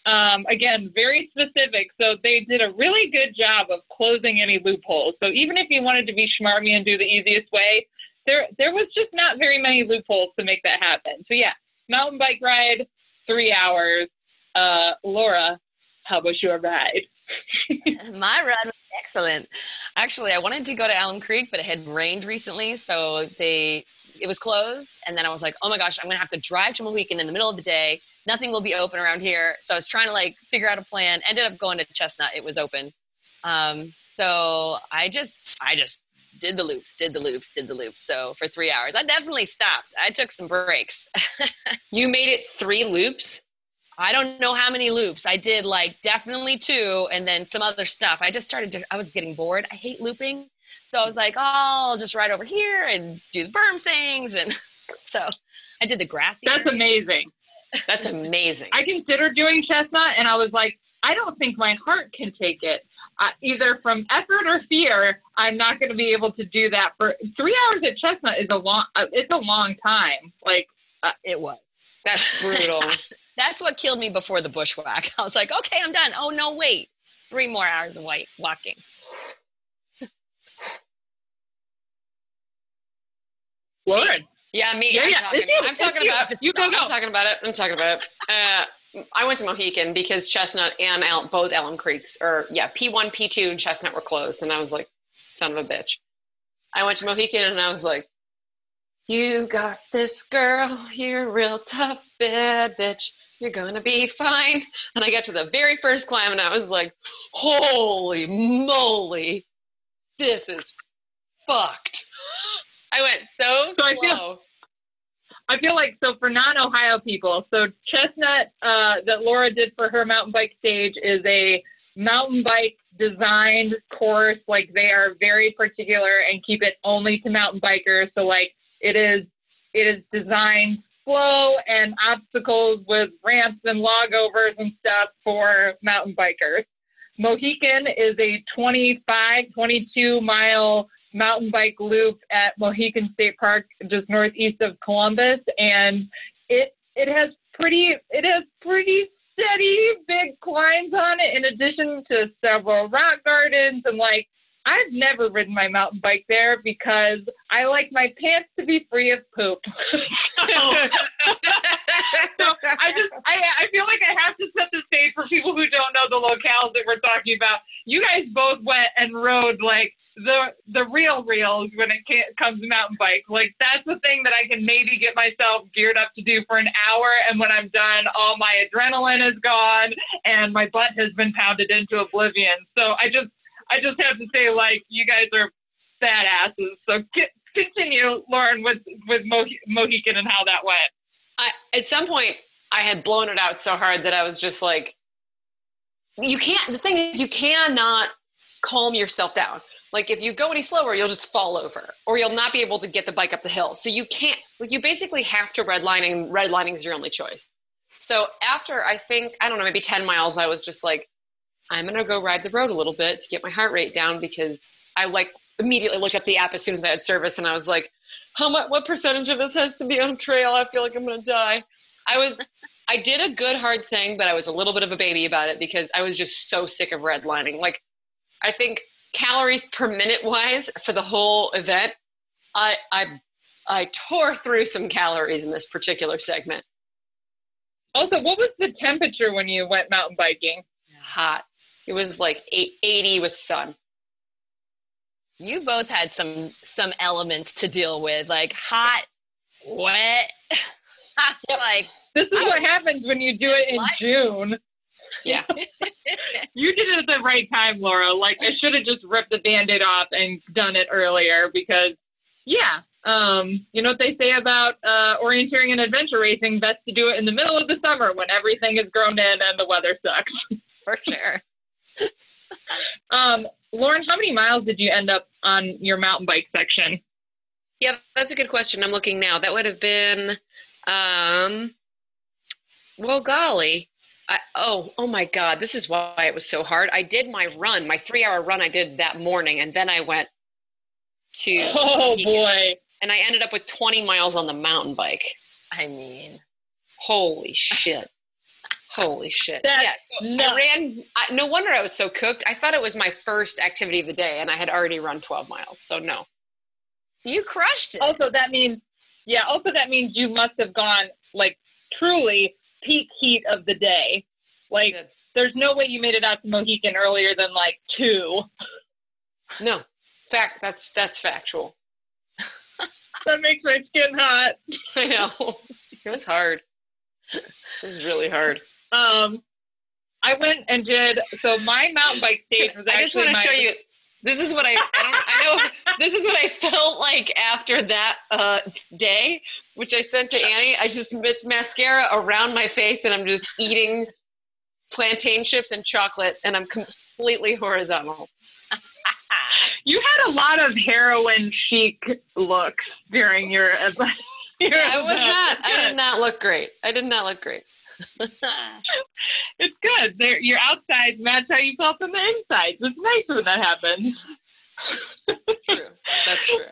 Um, again, very specific. So they did a really good job of closing any loopholes. So even if you wanted to be schmarmy and do the easiest way, there there was just not very many loopholes to make that happen. So yeah, mountain bike ride, three hours. Uh, Laura, how was your ride? My ride was excellent. Actually, I wanted to go to Alum Creek, but it had rained recently, so they it was closed. And then I was like, oh my gosh, I'm gonna have to drive to Mohican in the middle of the day. Nothing will be open around here. So I was trying to like figure out a plan. Ended up going to Chestnut. It was open. Um, so I just I just did the loops, did the loops, did the loops. So for three hours, I definitely stopped. I took some breaks. you made it three loops. I don't know how many loops. I did like definitely two and then some other stuff. I just started to, I was getting bored. I hate looping. So I was like, oh, I'll just ride over here and do the berm things. And so I did the grassy. That's amazing. That's amazing. I considered doing chestnut, and I was like, I don't think my heart can take it. Uh, either from effort or fear, I'm not going to be able to do that for three hours at chestnut. Is a long. Uh, it's a long time. Like uh, it was. That's brutal. That's what killed me before the bushwhack. I was like, okay, I'm done. Oh no, wait, three more hours of white walking. Lauren. Yeah, me. Yeah, I'm yeah. talking, you. I'm talking It's about. you. You go, go. I'm talking about it. I'm talking about it. Uh, I went to Mohican because Chestnut and Al- both Alum Creeks, or yeah, P1, P2, and Chestnut were closed, and I was like, son of a bitch. I went to Mohican and I was like, you got this girl, you're a real tough bad bitch. You're gonna be fine. And I got to the very first climb and I was like, holy moly, this is fucked. I went so, So I slow. feel- I feel like so for non-Ohio people, so Chestnut uh, that Laura did for her mountain bike stage is a mountain bike designed course. Like they are very particular and keep it only to mountain bikers. So like it is it is designed slow and obstacles with ramps and log overs and stuff for mountain bikers. Mohican is a 25, 22 mile mountain bike loop at Mohican State Park, just northeast of Columbus, and it it has pretty it has pretty steady big climbs on it, in addition to several rock gardens and like. I've never ridden my mountain bike there because I like my pants to be free of poop. so, so I just I I feel like I have to set the stage for people who don't know the locales that we're talking about. You guys both went and rode like the the real reels when it comes to mountain bike. Like that's the thing that I can maybe get myself geared up to do for an hour, and when I'm done, all my adrenaline is gone and my butt has been pounded into oblivion. So I just I just have to say like you guys are badasses. So continue, Lauren, with with Mo- Mohican and how that went. I, at some point, I had blown it out so hard that I was just like, you can't, the thing is, you cannot calm yourself down. Like, if you go any slower, you'll just fall over or you'll not be able to get the bike up the hill. So, you can't, like, you basically have to redlining. Redlining is your only choice. So, after I think, I don't know, maybe 10 miles, I was just like, I'm going to go ride the road a little bit to get my heart rate down because I like immediately looked up the app as soon as I had service and I was like, how much what percentage of this has to be on trail? I feel like i'm going to die. I was i did a good hard thing but i was a little bit of a baby about it because i was just so sick of redlining. Like i think calories per minute wise for the whole event i i i tore through some calories in this particular segment. Also, what was the temperature when you went mountain biking? hot it was like eight, 80 with sun You both had some some elements to deal with, like hot, wet. I Yep. like, This is I what happens when you do it in What? June. yeah You did it at the right time, Laura. Like I should have just ripped the band-aid off and done it earlier because yeah. Um, you know what they say about uh, orienteering and adventure racing? Best to do it in the middle of the summer when everything is grown in and the weather sucks. for sure. Um, Lauren, how many miles did you end up on your mountain bike section? Yeah, that's a good question. I'm looking now. That would have been, um, well, golly. I, oh, oh my God. This is why it was so hard. I did my run, my three hour run I did that morning, and then I went to, Oh Mohican, boy. and I ended up with 20 miles on the mountain bike. I mean, Holy shit. Holy shit. That's yeah, so I ran, I, no wonder I was so cooked. I thought it was my first activity of the day, and I had already run 12 miles. So, no. you crushed it. Also, that means, yeah. Also, that means you must have gone like truly peak heat of the day. Like, there's no way you made it out to Mohican earlier than like two. No. Fact, that's that's factual. That makes my skin hot. I know. It was hard. It was really hard. Um, I went and did so. My mountain bike stage was I just want to show you. This is what I. I don't. I know. This is what I felt like after that uh, day, which I sent to Annie. I just it's mascara around my face, and I'm just eating plantain chips and chocolate, and I'm completely horizontal. You had a lot of heroin chic looks during your I was not. I did not look great. I did not look great. it's good. There, you're outside. That's how you felt on the inside. It's nice when that happens. true. That's true.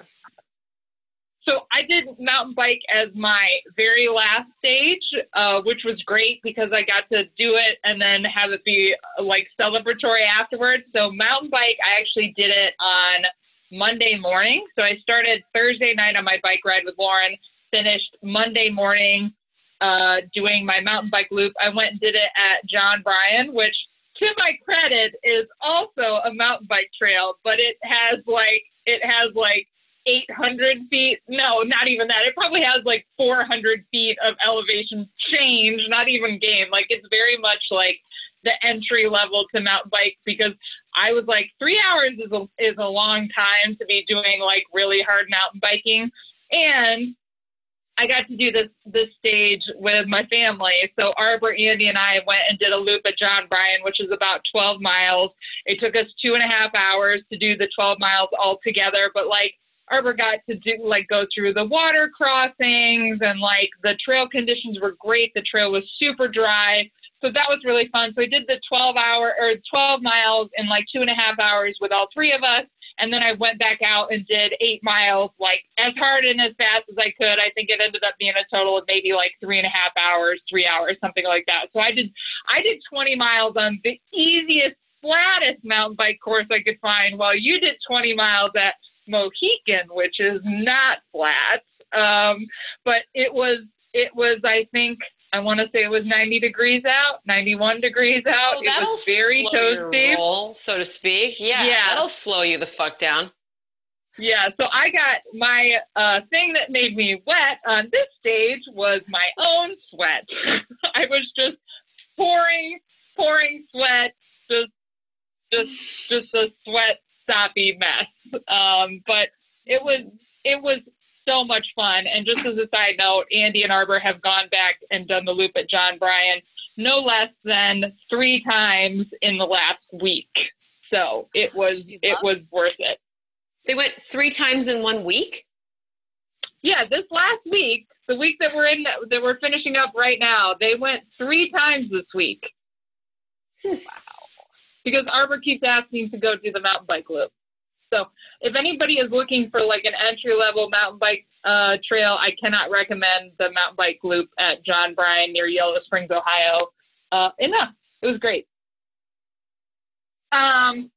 So I did mountain bike as my very last stage, uh, which was great because I got to do it and then have it be like celebratory afterwards. So mountain bike, I actually did it on Monday morning. So I started Thursday night on my bike ride with Lauren, finished Monday morning uh, doing my mountain bike loop. I went and did it at John Bryan, which to my credit is also a mountain bike trail, but it has like it has like 800 feet. No, not even that. It probably has like 400 feet of elevation change, not even game. Like it's very much like the entry level to mountain bike because I was like three hours is a, is a long time to be doing like really hard mountain biking. And I got to do this this stage with my family. So Arbor, Andy, and I went and did a loop at John Bryan, which is about 12 miles. It took us two and a half hours to do the 12 miles all together, but like Arbor got to do like go through the water crossings and like the trail conditions were great. The trail was super dry. So that was really fun. So I did the 12 hour or 12 miles in like two and a half hours with all three of us. And then I went back out and did eight miles, like as hard and as fast as I could. I think it ended up being a total of maybe like three and a half hours, three hours, something like that. So I did, I did 20 miles on the easiest, flattest mountain bike course I could find, while you did 20 miles at Mohican, which is not flat. Um, but it was, it was, I think, I want to say it was 90 degrees out, 91 degrees out. Oh, it was very toasty, roll, so to speak. Yeah, Yeah. that'll slow you the fuck down. Yeah, so I got my uh, thing that made me wet on this stage was my own sweat. I was just pouring, pouring sweat, just, just, just a sweat soppy mess. Um, but it was, it was so much fun. And just as a side note, Andy and Arbor have gone back and done the loop at John Bryan no less than three times in the last week. So it was, You it was worth it. They went three times in one week. Yeah, this last week, the week that we're in, that we're finishing up right now, they went three times this week. wow. Because Arbor keeps asking to go do the mountain bike loop. So if anybody is looking for like an entry level mountain bike uh, trail, I cannot recommend the mountain bike loop at John Bryan near Yellow Springs, Ohio. Uh, enough. It was great. Um,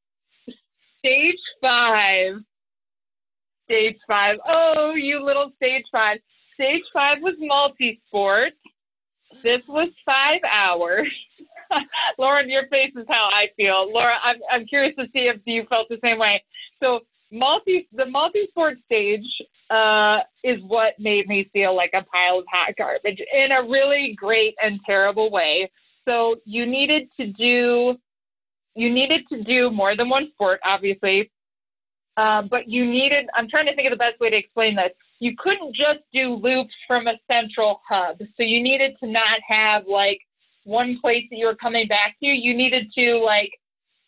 stage five. Stage five. Oh, you little stage five. Stage five was multi sport. This was five hours. Lauren, your face is how I feel. Laura, I'm, I'm curious to see if you felt the same way. So, multi the multi sport stage uh, is what made me feel like a pile of hot garbage in a really great and terrible way. So, you needed to do you needed to do more than one sport, obviously, uh, but you needed. I'm trying to think of the best way to explain this. You couldn't just do loops from a central hub, so you needed to not have like one place that you were coming back to. You needed to like.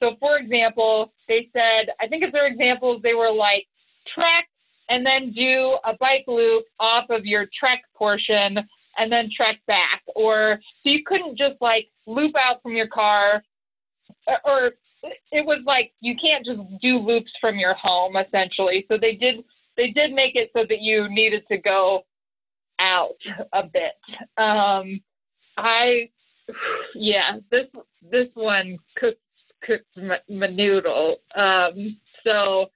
So, for example, they said, I think of their examples, they were like trek and then do a bike loop off of your trek portion and then trek back. Or so you couldn't just like loop out from your car or- or it was like you can't just do loops from your home essentially. So they did they did make it so that you needed to go out a bit. Um, I yeah this this one cooked cooked my, my noodle. Um, so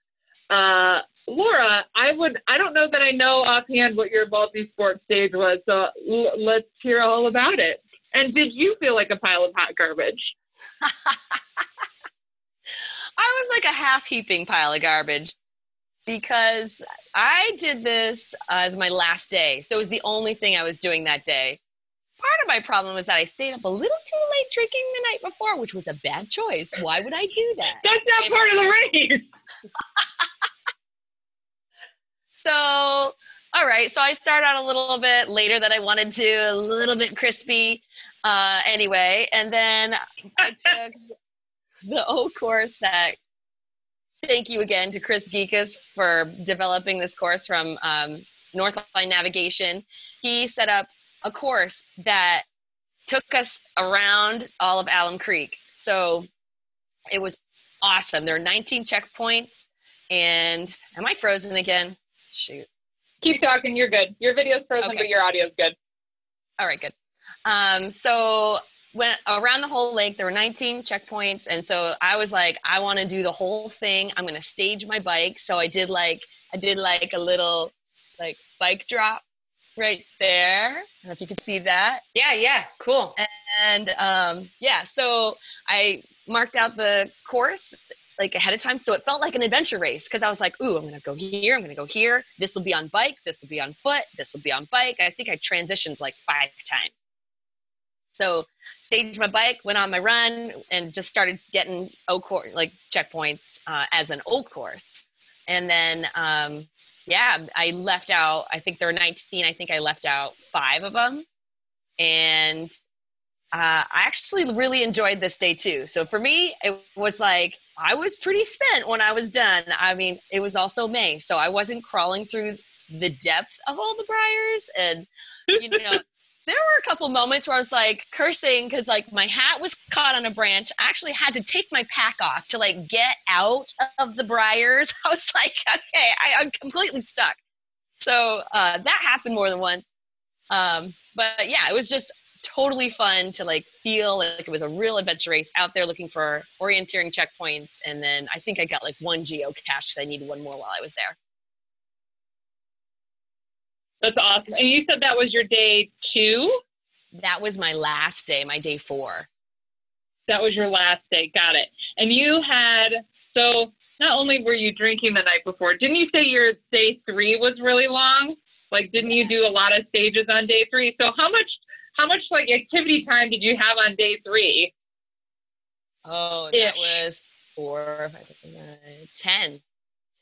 uh, Laura, I would I don't know that I know offhand what your multi-sport stage was. So l- let's hear all about it. And did you feel like a pile of hot garbage? I was like a half heaping pile of garbage because I did this as my last day. So it was the only thing I was doing that day. Part of my problem was that I stayed up a little too late drinking the night before, which was a bad choice. Why would I do that? That's not part of the race. So, all right. So I start out a little bit later than I wanted to, a little bit crispy uh, anyway. And then I took the O course that, thank you again to Chris Geekus for developing this course from um, Northline Navigation. He set up a course that took us around all of Alum Creek. So it was awesome. There were 19 checkpoints, and am I frozen again? Shoot. Keep talking. You're good. Your video's frozen, Okay. but your audio's good. All right, good. Um, so when around the whole lake, there were 19 checkpoints, and so I was like, I want to do the whole thing. I'm gonna stage my bike. So I did like I did like a little like bike drop right there. I don't know if you could see that. Yeah, yeah, cool. And um, yeah, so I marked out the course like ahead of time, so it felt like an adventure race because I was like, "Ooh, I'm gonna go here. I'm gonna go here. This will be on bike. This will be on foot. This will be on bike." I think I transitioned like five times. So staged my bike, went on my run, and just started getting O course like checkpoints uh, as an O course. And then um, yeah, I left out. I think there were 19. I think I left out five of them, and uh, I actually really enjoyed this day too. So for me, it was like I was pretty spent when I was done. I mean, it was also May, so I wasn't crawling through the depth of all the briars, and you know. There were a couple moments where I was like cursing because like my hat was caught on a branch. I actually had to take my pack off to like get out of the briars. I was like, okay, I, I'm completely stuck. So uh, that happened more than once. Um, but yeah, it was just totally fun to like feel like it was a real adventure race out there looking for orienteering checkpoints. And then I think I got like one geocache because I needed one more while I was there. That's awesome. And you said that was your day two? That was my last day, my day four. That was your last day. Got it. And you had, so not only were you drinking the night before, didn't you say your day three was really long? Like, didn't you do a lot of stages on day three? So how much, how much like activity time did you have on day three? Oh, Ish. that was four, five, nine, ten.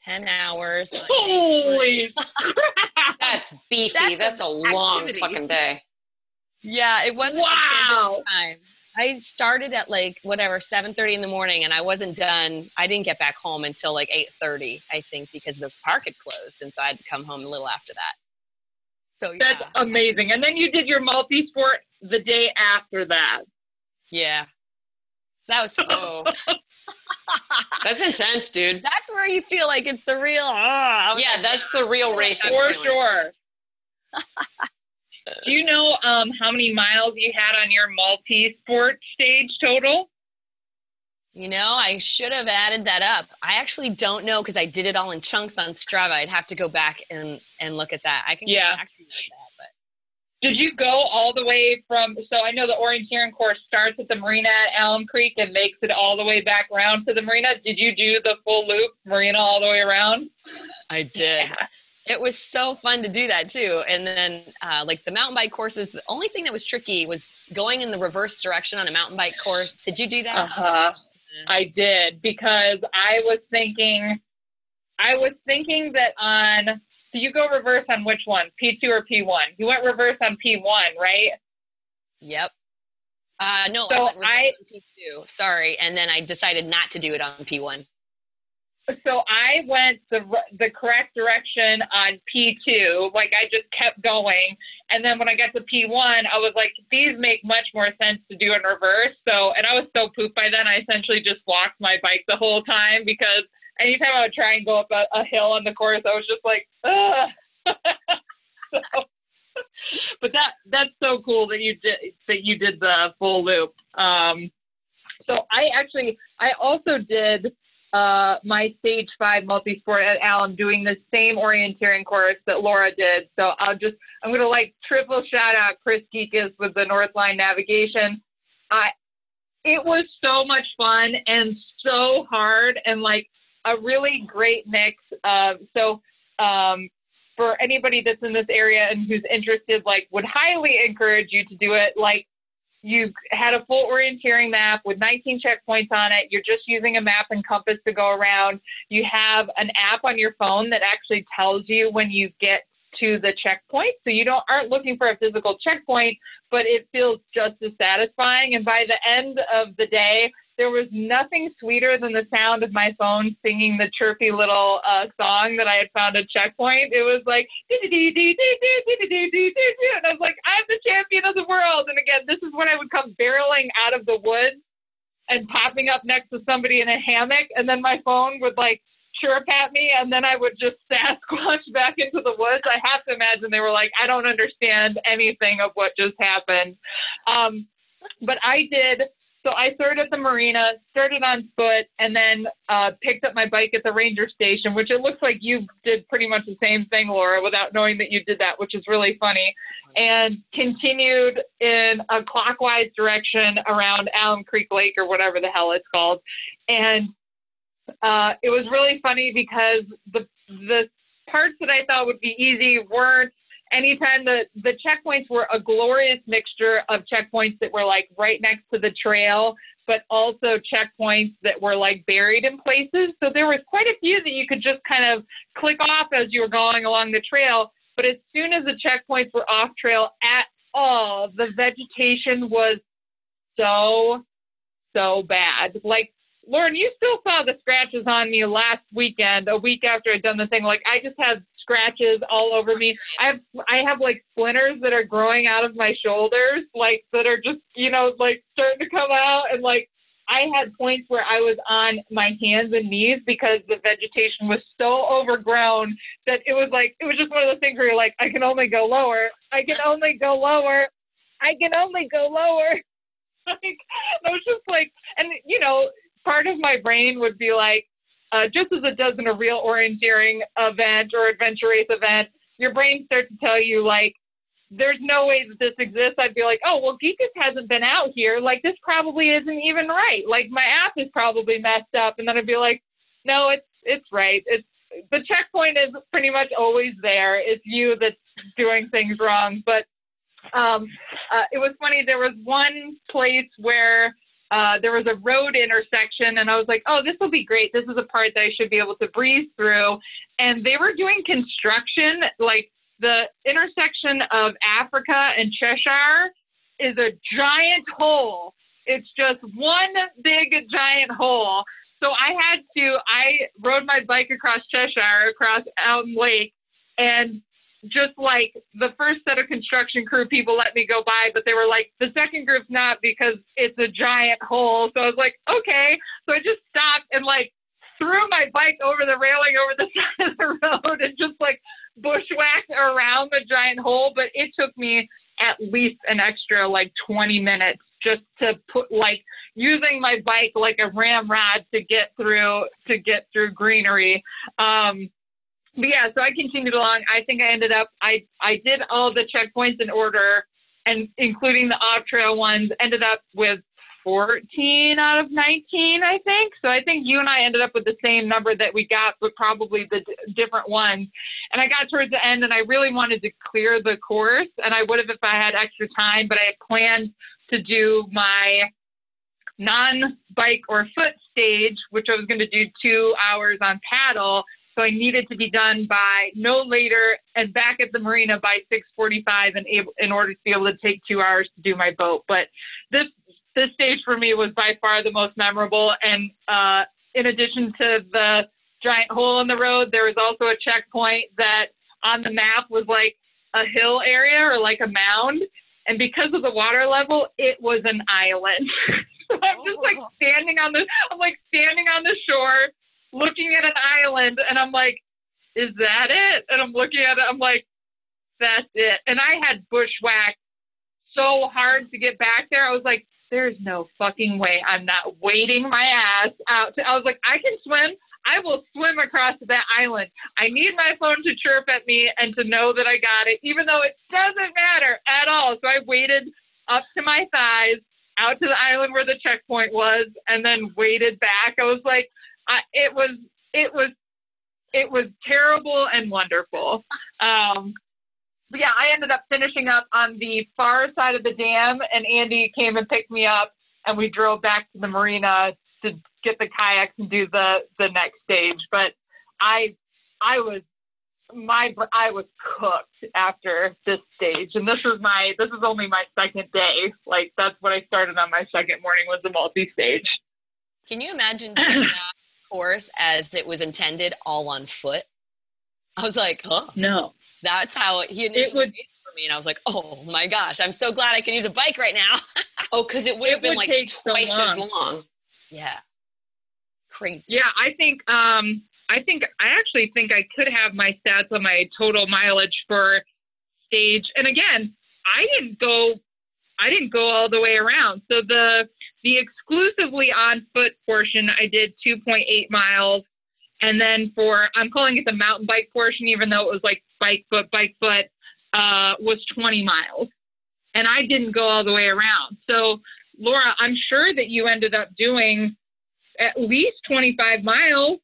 10 hours. Holy crap. That's beefy. That's That's, an a long fucking day. Yeah, it wasn't like Wow. transition time. I started at like whatever seven thirty in the morning, and I wasn't done. I didn't get back home until like eight thirty, I think, because the park had closed, and so I had to come home a little after that. So yeah, That's amazing. And then you did your multi sport the day after that. yeah, that was oh, That's intense, dude. that's where you feel like it's the real. ah, Yeah, that's the real racing For feeling. sure. Do you know um, how many miles you had on your multi sport stage total? You know, I should have added that up. I actually don't know because I did it all in chunks on Strava. I'd have to go back and and look at that. I can Yeah. get back to you with that, but Did you go all the way from? So I know the orienteering course starts at the marina at Alum Creek and makes it all the way back around to the marina. Did you do the full loop, marina all the way around? I did. It was so fun to do that too. And then, uh, like the mountain bike courses, the only thing that was tricky was going in the reverse direction on a mountain bike course. Did you do that? Uh huh. I did because I was thinking, I was thinking that on. So you go reverse on which one, P two or P one? You went reverse on P one, right? Yep. Uh, no, So I went reverse I- on P2. Sorry. And then I decided not to do it on P1. So I went the the correct direction on P2. Like I just kept going, and then when I got to P1, I was like, these make much more sense to do in reverse. So, and I was so pooped by then, I essentially just walked my bike the whole time because anytime I would try and go up a, a hill on the course, I was just like, so, but that that's so cool that you did that you did the full loop. Um, so I actually I also did uh, my stage five multi-sport at Alum doing the same orienteering course that Laura did. So I'll just, I'm to like triple shout out Chris Geekus with the Northline Navigation. I, it was so much fun and so hard and like a really great mix of, so, um, for anybody that's in this area and who's interested, like would highly encourage you to do it. Like you had a full orienteering map with 19 checkpoints on it. You're just using a map and compass to go around. You have an app on your phone that actually tells you when you get to the checkpoint. So you don't aren't looking for a physical checkpoint, but it feels just as satisfying. And by the end of the day, there was nothing sweeter than the sound of my phone singing the chirpy little uh, song that I had found at checkpoint. It was like, and I was like, I'm the champion of the world. And again, this is when I would come barreling out of the woods and popping up next to somebody in a hammock. And then my phone would like chirp at me. And then I would just Sasquatch back into the woods. I have to imagine they were like, I don't understand anything of what just happened. Um, but I did so I started at the marina, started on foot, and then uh, picked up my bike at the ranger station, which it looks like you did pretty much the same thing, Laura, without knowing that you did that, which is really funny. And continued in a clockwise direction around Alum Creek Lake or whatever the hell it's called. And uh, it was really funny because the the parts that I thought would be easy weren't anytime the the checkpoints were a glorious mixture of checkpoints that were like right next to the trail but also checkpoints that were like buried in places. So there was quite a few that you could just kind of click off as you were going along the trail but as soon as the checkpoints were off trail at all the vegetation was so so bad. Like Lauren, you still saw the scratches on me last weekend, a week after I'd done the thing. Like I just had scratches all over me. I have I have like splinters that are growing out of my shoulders, like that are just you know like starting to come out, and like I had points where I was on my hands and knees because the vegetation was so overgrown that it was like it was just one of those things where you're like, I can only go lower. I can only go lower. I can only go lower. like I was just like, and you know, part of my brain would be like, uh, just as it does in a real orienteering event or adventure race event, your brain starts to tell you like, there's no way that this exists. I'd be like, oh well, Geekus hasn't been out here. Like this probably isn't even right. Like my app is probably messed up, and then I'd be like, no, it's it's right. It's the checkpoint is pretty much always there. It's you that's doing things wrong. But um, uh, it was funny. There was one place where uh, there was a road intersection, and I was like, oh, this will be great. This is a part that I should be able to breeze through. And they were doing construction, like the intersection of Africa and Cheshire is a giant hole. It's just one big giant hole. So I had to, I rode my bike across Cheshire, across Alum Lake, and just like the first set of construction crew people let me go by, but they were like, the second group's not because it's a giant hole. So I was like, okay. So I just stopped and like threw my bike over the railing over the side of the road and just like bushwhacked around the giant hole. But it took me at least an extra like 20 minutes just to put like using my bike like a ramrod to get through to get through greenery. Um, yeah, so I continued along. I think I ended up I I did all the checkpoints in order and including the off trail ones, ended up with 14 out of 19, I think. So I think you and I ended up with the same number that we got, but probably the d- different ones. And I got towards the end and I really wanted to clear the course. And I would have if I had extra time, but I had planned to do my non bike or foot stage, which I was going to do two hours on paddle so I needed to be done by no later and back at the marina by 6:45 and able in order to be able to take two hours to do my boat. But this this stage for me was by far the most memorable. And uh, in addition to the giant hole in the road, there was also a checkpoint that on the map was like a hill area or like a mound. And because of the water level, it was an island. so I'm just like oh. standing on the I'm like standing on the shore looking at an island and I'm like, is that it? And I'm looking at it, I'm like, that's it. And I had bushwhacked so hard to get back there. I was like, there's no fucking way I'm not wading my ass out. To, I was like, I can swim. I will swim across that island. I need my phone to chirp at me and to know that I got it, even though it doesn't matter at all. So I waded up to my thighs out to the island where the checkpoint was and then waded back. I was like, I, it was it was it was terrible and wonderful. Um, but yeah, I ended up finishing up on the far side of the dam, and Andy came and picked me up, and we drove back to the marina to get the kayaks and do the the next stage. But I I was my I was cooked after this stage, and this was my this is only my second day. Like that's what I started on my second morning was the multi stage. Can you imagine doing that course as it was intended, all on foot? I was like, huh? No. That's how he initially would- it for me, and I was like, oh my gosh, I'm so glad I can use a bike right now. Oh, because it would have been would like take so twice as long. long. yeah, crazy. Yeah, I think um I think I actually think I could have my stats on my total mileage for stage. And again, I didn't go I didn't go all the way around. So the the exclusively on foot portion I did 2.8 miles and then for I'm calling it the mountain bike portion even though it was like bike foot bike foot uh was 20 miles. And I didn't go all the way around. So Laura, I'm sure that you ended up doing at least 25 miles.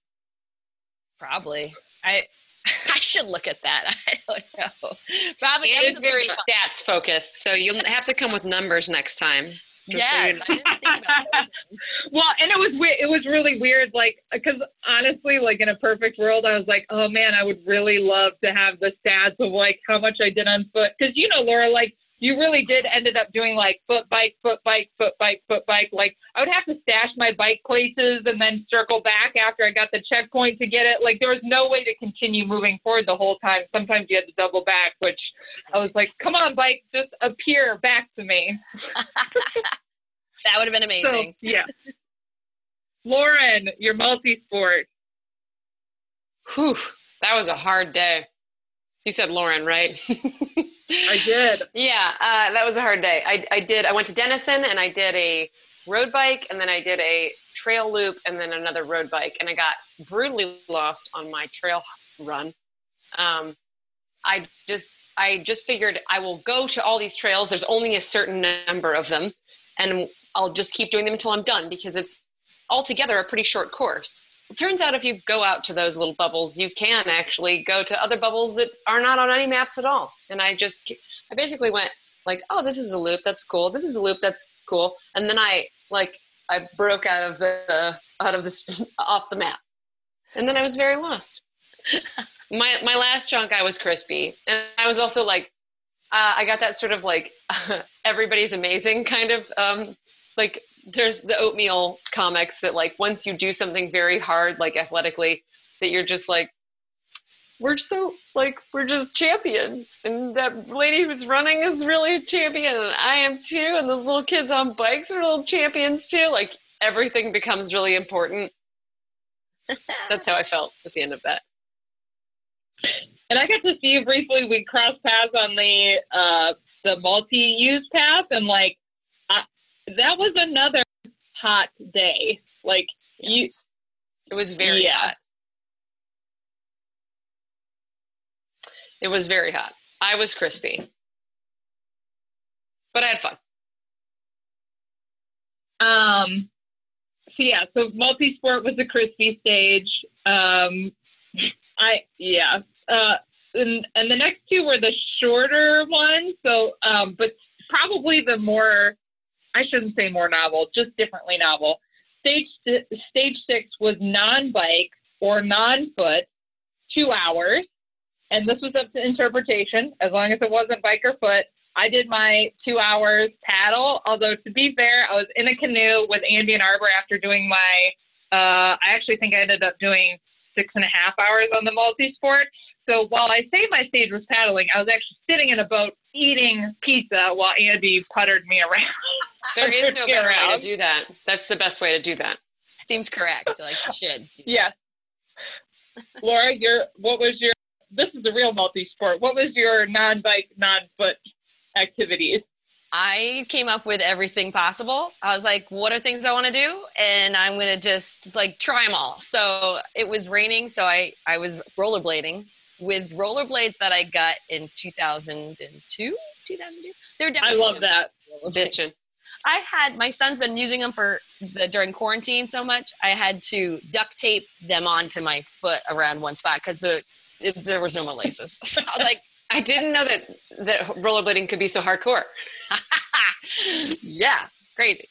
Probably. I I should look at that. I don't know. Probably It was very stats focused, so you'll have to come with numbers next time. so Yes, I didn't think about those. Well, and it was it was really weird, like because honestly, like in a perfect world, I was like, oh man, I would really love to have the stats of like how much I did on foot, because you know, Laura, like you really did ended up doing like foot bike, foot bike, foot bike, foot bike. Like I would have to stash my bike places and then circle back after I got the checkpoint to get it. Like there was no way to continue moving forward the whole time. Sometimes you had to double back, which I was like, come on, bike, just appear back to me. That would have been amazing. So, yeah. Lauren, your multi-sport. Whew, that was a hard day. You said Lauren, right? I did. Yeah, uh, that was a hard day. I, I did. I went to Denison and I did a road bike, and then I did a trail loop, and then another road bike, and I got brutally lost on my trail run. Um, I just I just figured I will go to all these trails. There's only a certain number of them, and I'll just keep doing them until I'm done because it's altogether a pretty short course. It turns out if you go out to those little bubbles, you can actually go to other bubbles that are not on any maps at all. And I just, I basically went like, oh, this is a loop, that's cool. This is a loop, that's cool. And then I like, I broke out of the out of this off the map, and then I was very lost. my my last chunk, I was crispy, and I was also like, uh, I got that sort of like everybody's amazing kind of um, like there's the oatmeal comics that like once you do something very hard like athletically that you're just like we're so like we're just champions. And that lady who's running is really a champion. And i am too. And those little kids on bikes are little champions too. Like everything becomes really important. That's how i felt at the end of that. And I got to see you briefly. We crossed paths on the uh, the multi-use path, and like I, that was another hot day. Like you, it was very Yeah. hot it was very hot i was crispy but i had fun Um, so yeah, so multi-sport was the crispy stage. Um, I yeah, uh, and and the next two were the shorter ones. So, um, but probably the more, I shouldn't say more novel, just differently novel. Stage stage six was non-bike or non-foot, two hours, and this was up to interpretation. As long as it wasn't bike or foot, I did my two hours paddle. Although to be fair, I was in a canoe with Andy and Arbor after doing my. Uh, I actually think I ended up doing six and a half hours on the multi-sport. So while I say my stage was paddling, I was actually sitting in a boat eating pizza while Andy puttered me around. there is no Get better way to do that that's the best way to do that Seems correct. Like you should. do Yes. Laura, your what was your? This is a real multi-sport. What was your non-bike, non-foot activities? I came up with everything possible. I was like, what are things I want to do? And I'm going to just like try them all. So it was raining. So I, I was rollerblading with rollerblades that I got in 2002, 2002. They're I love that. bitching I had my son's been using them for the during quarantine so much. I had to duct tape them onto my foot around one spot because the it, there was no more laces. So I was like, I didn't know that that rollerblading could be so hardcore. yeah, it's crazy.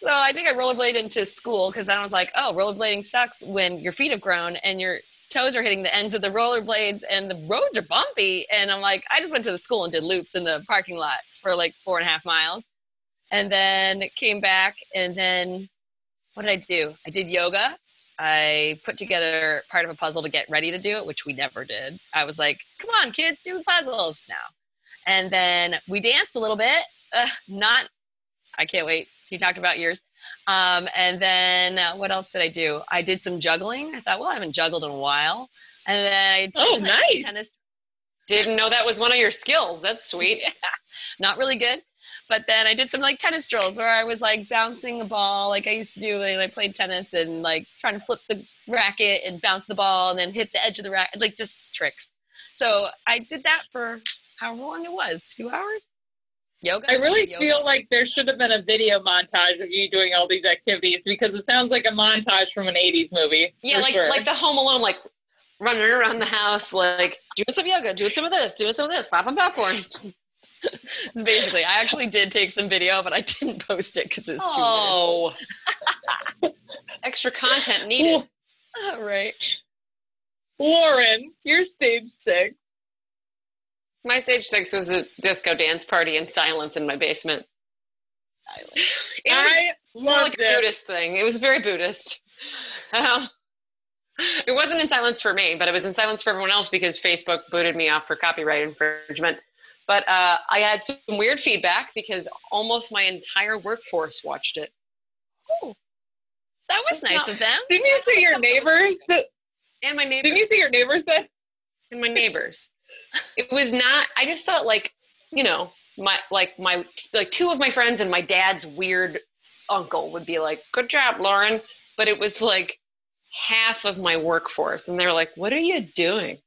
So I think I rollerbladed into school because then I was like, oh, rollerblading sucks when your feet have grown and your toes are hitting the ends of the rollerblades and the roads are bumpy. And I'm like, I just went to the school and did loops in the parking lot for like four and a half miles. And then came back and then what did I do? I did yoga. I put together part of a puzzle to get ready to do it, which we never did. I was like, come on, kids, do puzzles now. And then we danced a little bit. Uh, not, I can't wait. You talked about yours. Um, and then uh, what else did I do? I did some juggling. I thought, well, I haven't juggled in a while. And then I did Oh, like, some nice. tennis Didn't know that was one of your skills. That's sweet. not really good. But then I did some like tennis drills where I was like bouncing the ball like I used to do when I played tennis and like trying to flip the racket and bounce the ball and then hit the edge of the racket, like just tricks. So I did that for however long it was, two hours. Yoga. I really yoga. feel like there should have been a video montage of you doing all these activities because it sounds like a montage from an 80s movie. Yeah, like sure. like the Home Alone, like running around the house, like doing some yoga, doing some of this, doing some of this, popping popcorn. It's basically, I actually did take some video, but I didn't post it because it's too Oh, extra content needed. Minutes. right. Lauren, you're stage six. My stage six was a disco dance party in silence in my basement. Silent. It was I more like a it. Buddhist thing. It was very Buddhist. Um, it wasn't in silence for me, but it was in silence for everyone else because Facebook booted me off for copyright infringement. But uh, I had some weird feedback because almost my entire workforce watched it. Oh, That was It's nice not- of them. Didn't you see your neighbors? And my neighbors. Didn't you see your neighbors then? and my neighbors. It was not. I just thought like you know my like my like two of my friends and my dad's weird uncle would be like, "Good job, Lauren," but it was like half of my workforce, and they're like, "What are you doing?"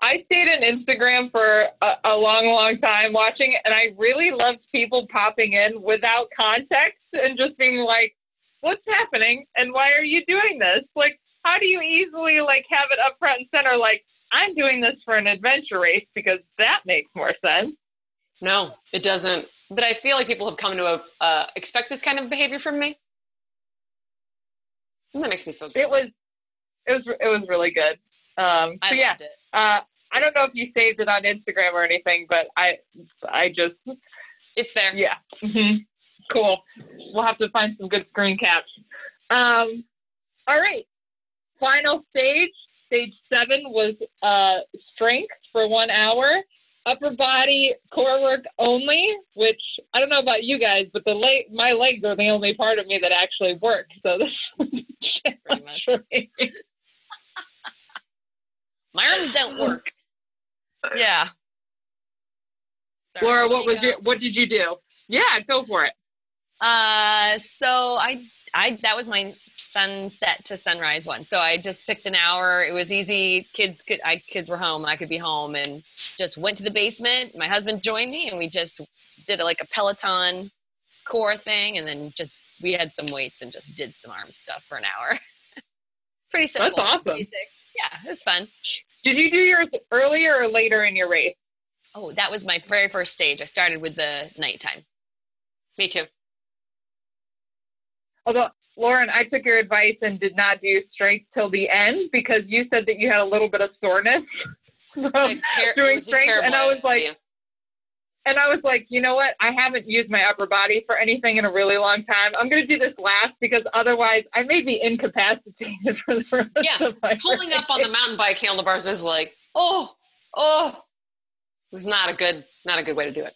I stayed on Instagram for a, a long, long time watching and I really loved people popping in without context and just being like, "What's happening? And why are you doing this?" Like, how do you easily like have it up front and center? Like, I'm doing this for an adventure race because that makes more sense. No, it doesn't. But I feel like people have come to uh, uh, expect this kind of behavior from me. And that makes me feel good. It was, it was, it was really good. Um, I so yeah, loved it. uh, I don't know if you saved it on Instagram or anything, but I, I just It's there. Yeah. hmm Cool. We'll have to find some good screen caps. Um, all right. Final stage, stage seven was uh, strength for one hour, upper body core work only. Which I don't know about you guys, but the leg, my legs are the only part of me that actually work. So this was a Pretty much. challenge for me. My arms don't work. Yeah. Sorry, Laura, what was go. your, what did you do? Yeah, go for it. Uh, so I, I that was my sunset to sunrise one. So I just picked an hour. It was easy. Kids could, I kids were home. I could be home, and just went to the basement. My husband joined me, and we just did a, like a Peloton core thing, and then just we had some weights and just did some arm stuff for an hour. Pretty simple. That's awesome. Basic. Yeah, it was fun. Did you do yours earlier or later in your race? Oh, that was my very first stage. I started with the nighttime. Me too. Although, Lauren, I took your advice and did not do strength till the end because you said that you had a little bit of soreness ter- doing strength, and I was like, idea. and I was like, you know what? I haven't used my upper body for anything in a really long time. I'm going to do this last because otherwise, I may be incapacitated for the rest Yeah, of my pulling up on the mountain bike handlebars is like, oh, oh, it was not a good, not a good way to do it.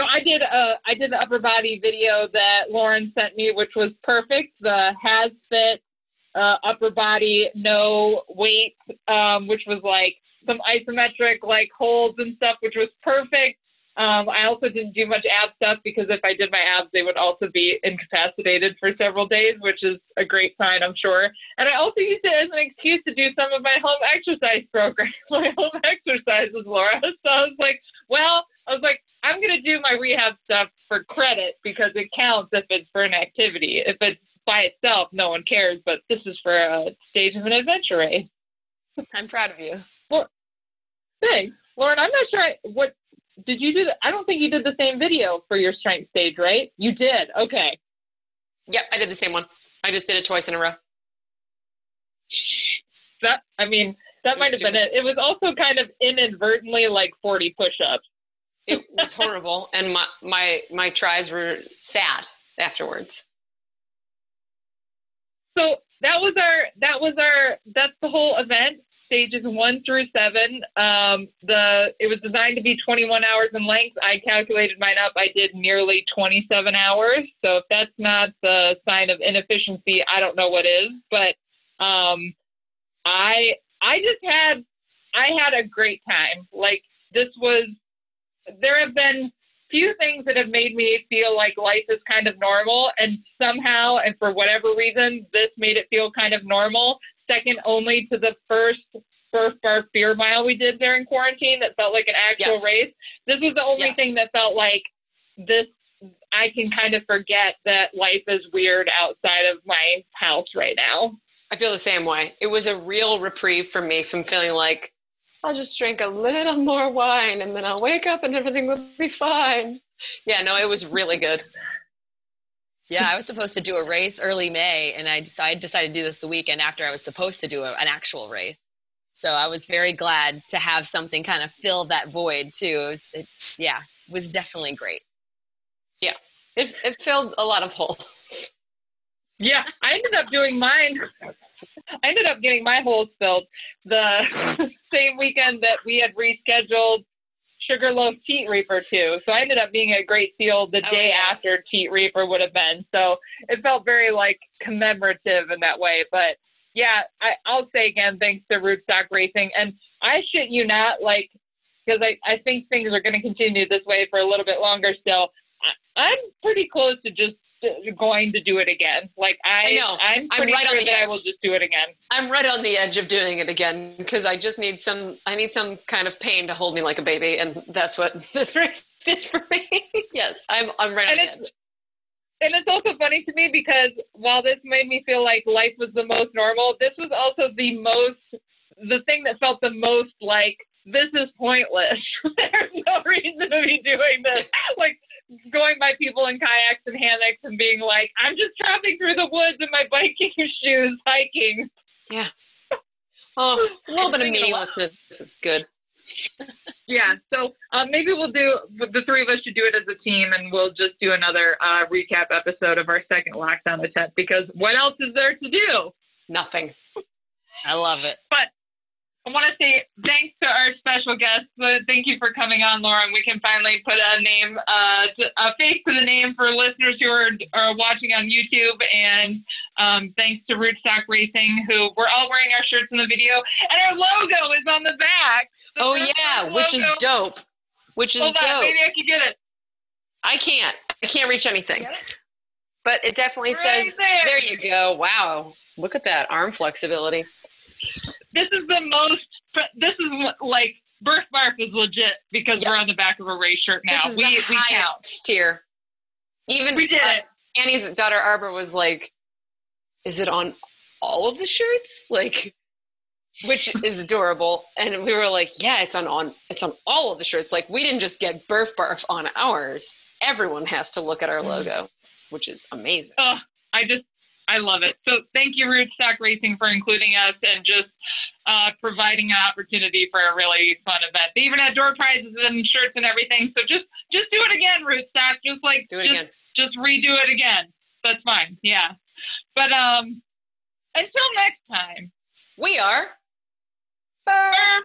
So I did uh I did the upper body video that Lauren sent me, which was perfect. The has fit uh, upper body no weight, um, which was like some isometric like holds and stuff, which was perfect. Um, I also didn't do much ab stuff because if I did my abs, they would also be incapacitated for several days, which is a great sign, I'm sure. And I also used it as an excuse to do some of my home exercise program, my home exercises, Laura. So I was like, well, I was like, I'm going to do my rehab stuff for credit because it counts if it's for an activity. If it's by itself, no one cares, but this is for a stage of an adventure race. I'm proud of you. Well, thanks. Lauren, I'm not sure I, what did you do? The, I don't think you did the same video for your strength stage, right? You did. Okay. Yep, I did the same one. I just did it twice in a row. That I mean, that might have been it. It was also kind of inadvertently like 40 push-ups. It was horrible, and my my my tries were sad afterwards. So that was our that was our that's the whole event stages one through seven. Um, the it was designed to be 21 hours in length. I calculated mine up. I did nearly 27 hours. So if that's not the sign of inefficiency, I don't know what is. But um, I I just had I had a great time. Like this was there have been few things that have made me feel like life is kind of normal and somehow and for whatever reason this made it feel kind of normal second only to the first first bar beer mile we did during quarantine that felt like an actual Yes. race this was the only Yes. thing that felt like this i can kind of forget that life is weird outside of my house right now I feel the same way. It was a real reprieve for me from feeling like I'll just drink a little more wine and then I'll wake up and everything will be fine. Yeah, no, it was really good. Yeah, I was supposed to do a race early May, and I decided decided to do this the weekend after I was supposed to do a, an actual race. So I was very glad to have something kind of fill that void too. It, was, it yeah, it was definitely great. Yeah, it, it filled a lot of holes. Yeah, I ended up doing mine. I ended up getting my holes filled the same weekend that we had rescheduled Sugarloaf Teat Reaper too. So I ended up being at Great Seal the Oh, day yeah. after Teat Reaper would have been. So it felt very like commemorative in that way. But yeah, I, I'll say again, thanks to Rootstock Racing. And I shit you not, like, because I, I think things are going to continue this way for a little bit longer still. I, I'm pretty close to just going to do it again. Like I, I know. I'm I'm pretty right on sure the that I will just do it again. I'm right on the edge of doing it again because I just need some I need some kind of pain to hold me like a baby and that's what this race did for me. yes, I'm I'm right on the edge. And it's also funny to me because while this made me feel like life was the most normal, this was also the most, the thing that felt the most like this is pointless. There's no reason to be doing this. Like going by people in kayaks and hammocks and being like, I'm just traveling through the woods in my biking shoes, hiking. Yeah. Oh, it's a little bit of Bring it meaninglessness is good. Yeah, so uh, maybe we'll do the three of us should do it as a team, and we'll just do another uh, recap episode of our second lockdown attempt because what else is there to do? Nothing. I love it. I want to say thanks to our special guest. Uh, thank you for coming on, Lauren. We can finally put a name, uh, a face to the name for listeners who are, are watching on YouTube. And um, thanks to Rootstock Racing, who we're all wearing our shirts in the video, and our logo is on the back. The Oh yeah, which is dope. Which is Hold on, dope. maybe I can get it. I can't. I can't reach anything. But it definitely Right says there. there you go. Wow. Look at that arm flexibility. This is the most. This is like Burf Barf is legit because Yep. we're on the back of a race shirt now. This is we the we highest count. tier. Even We did uh. Annie's daughter Arbor was like, "Is it on all of the shirts?" Like, which is adorable. And we were like, "Yeah, it's on on it's on all of the shirts. Like, we didn't just get Burf Barf on ours. Everyone has to look at our logo, which is amazing." Oh, I just, I love it. So thank you, Rootstock Racing, for including us and just uh, providing an opportunity for a really fun event. They even had door prizes and shirts and everything. So just, just do it again, Rootstock. Just like, Do it just, again. just redo it again. That's fine. Yeah. But um, until next time. We are. Burf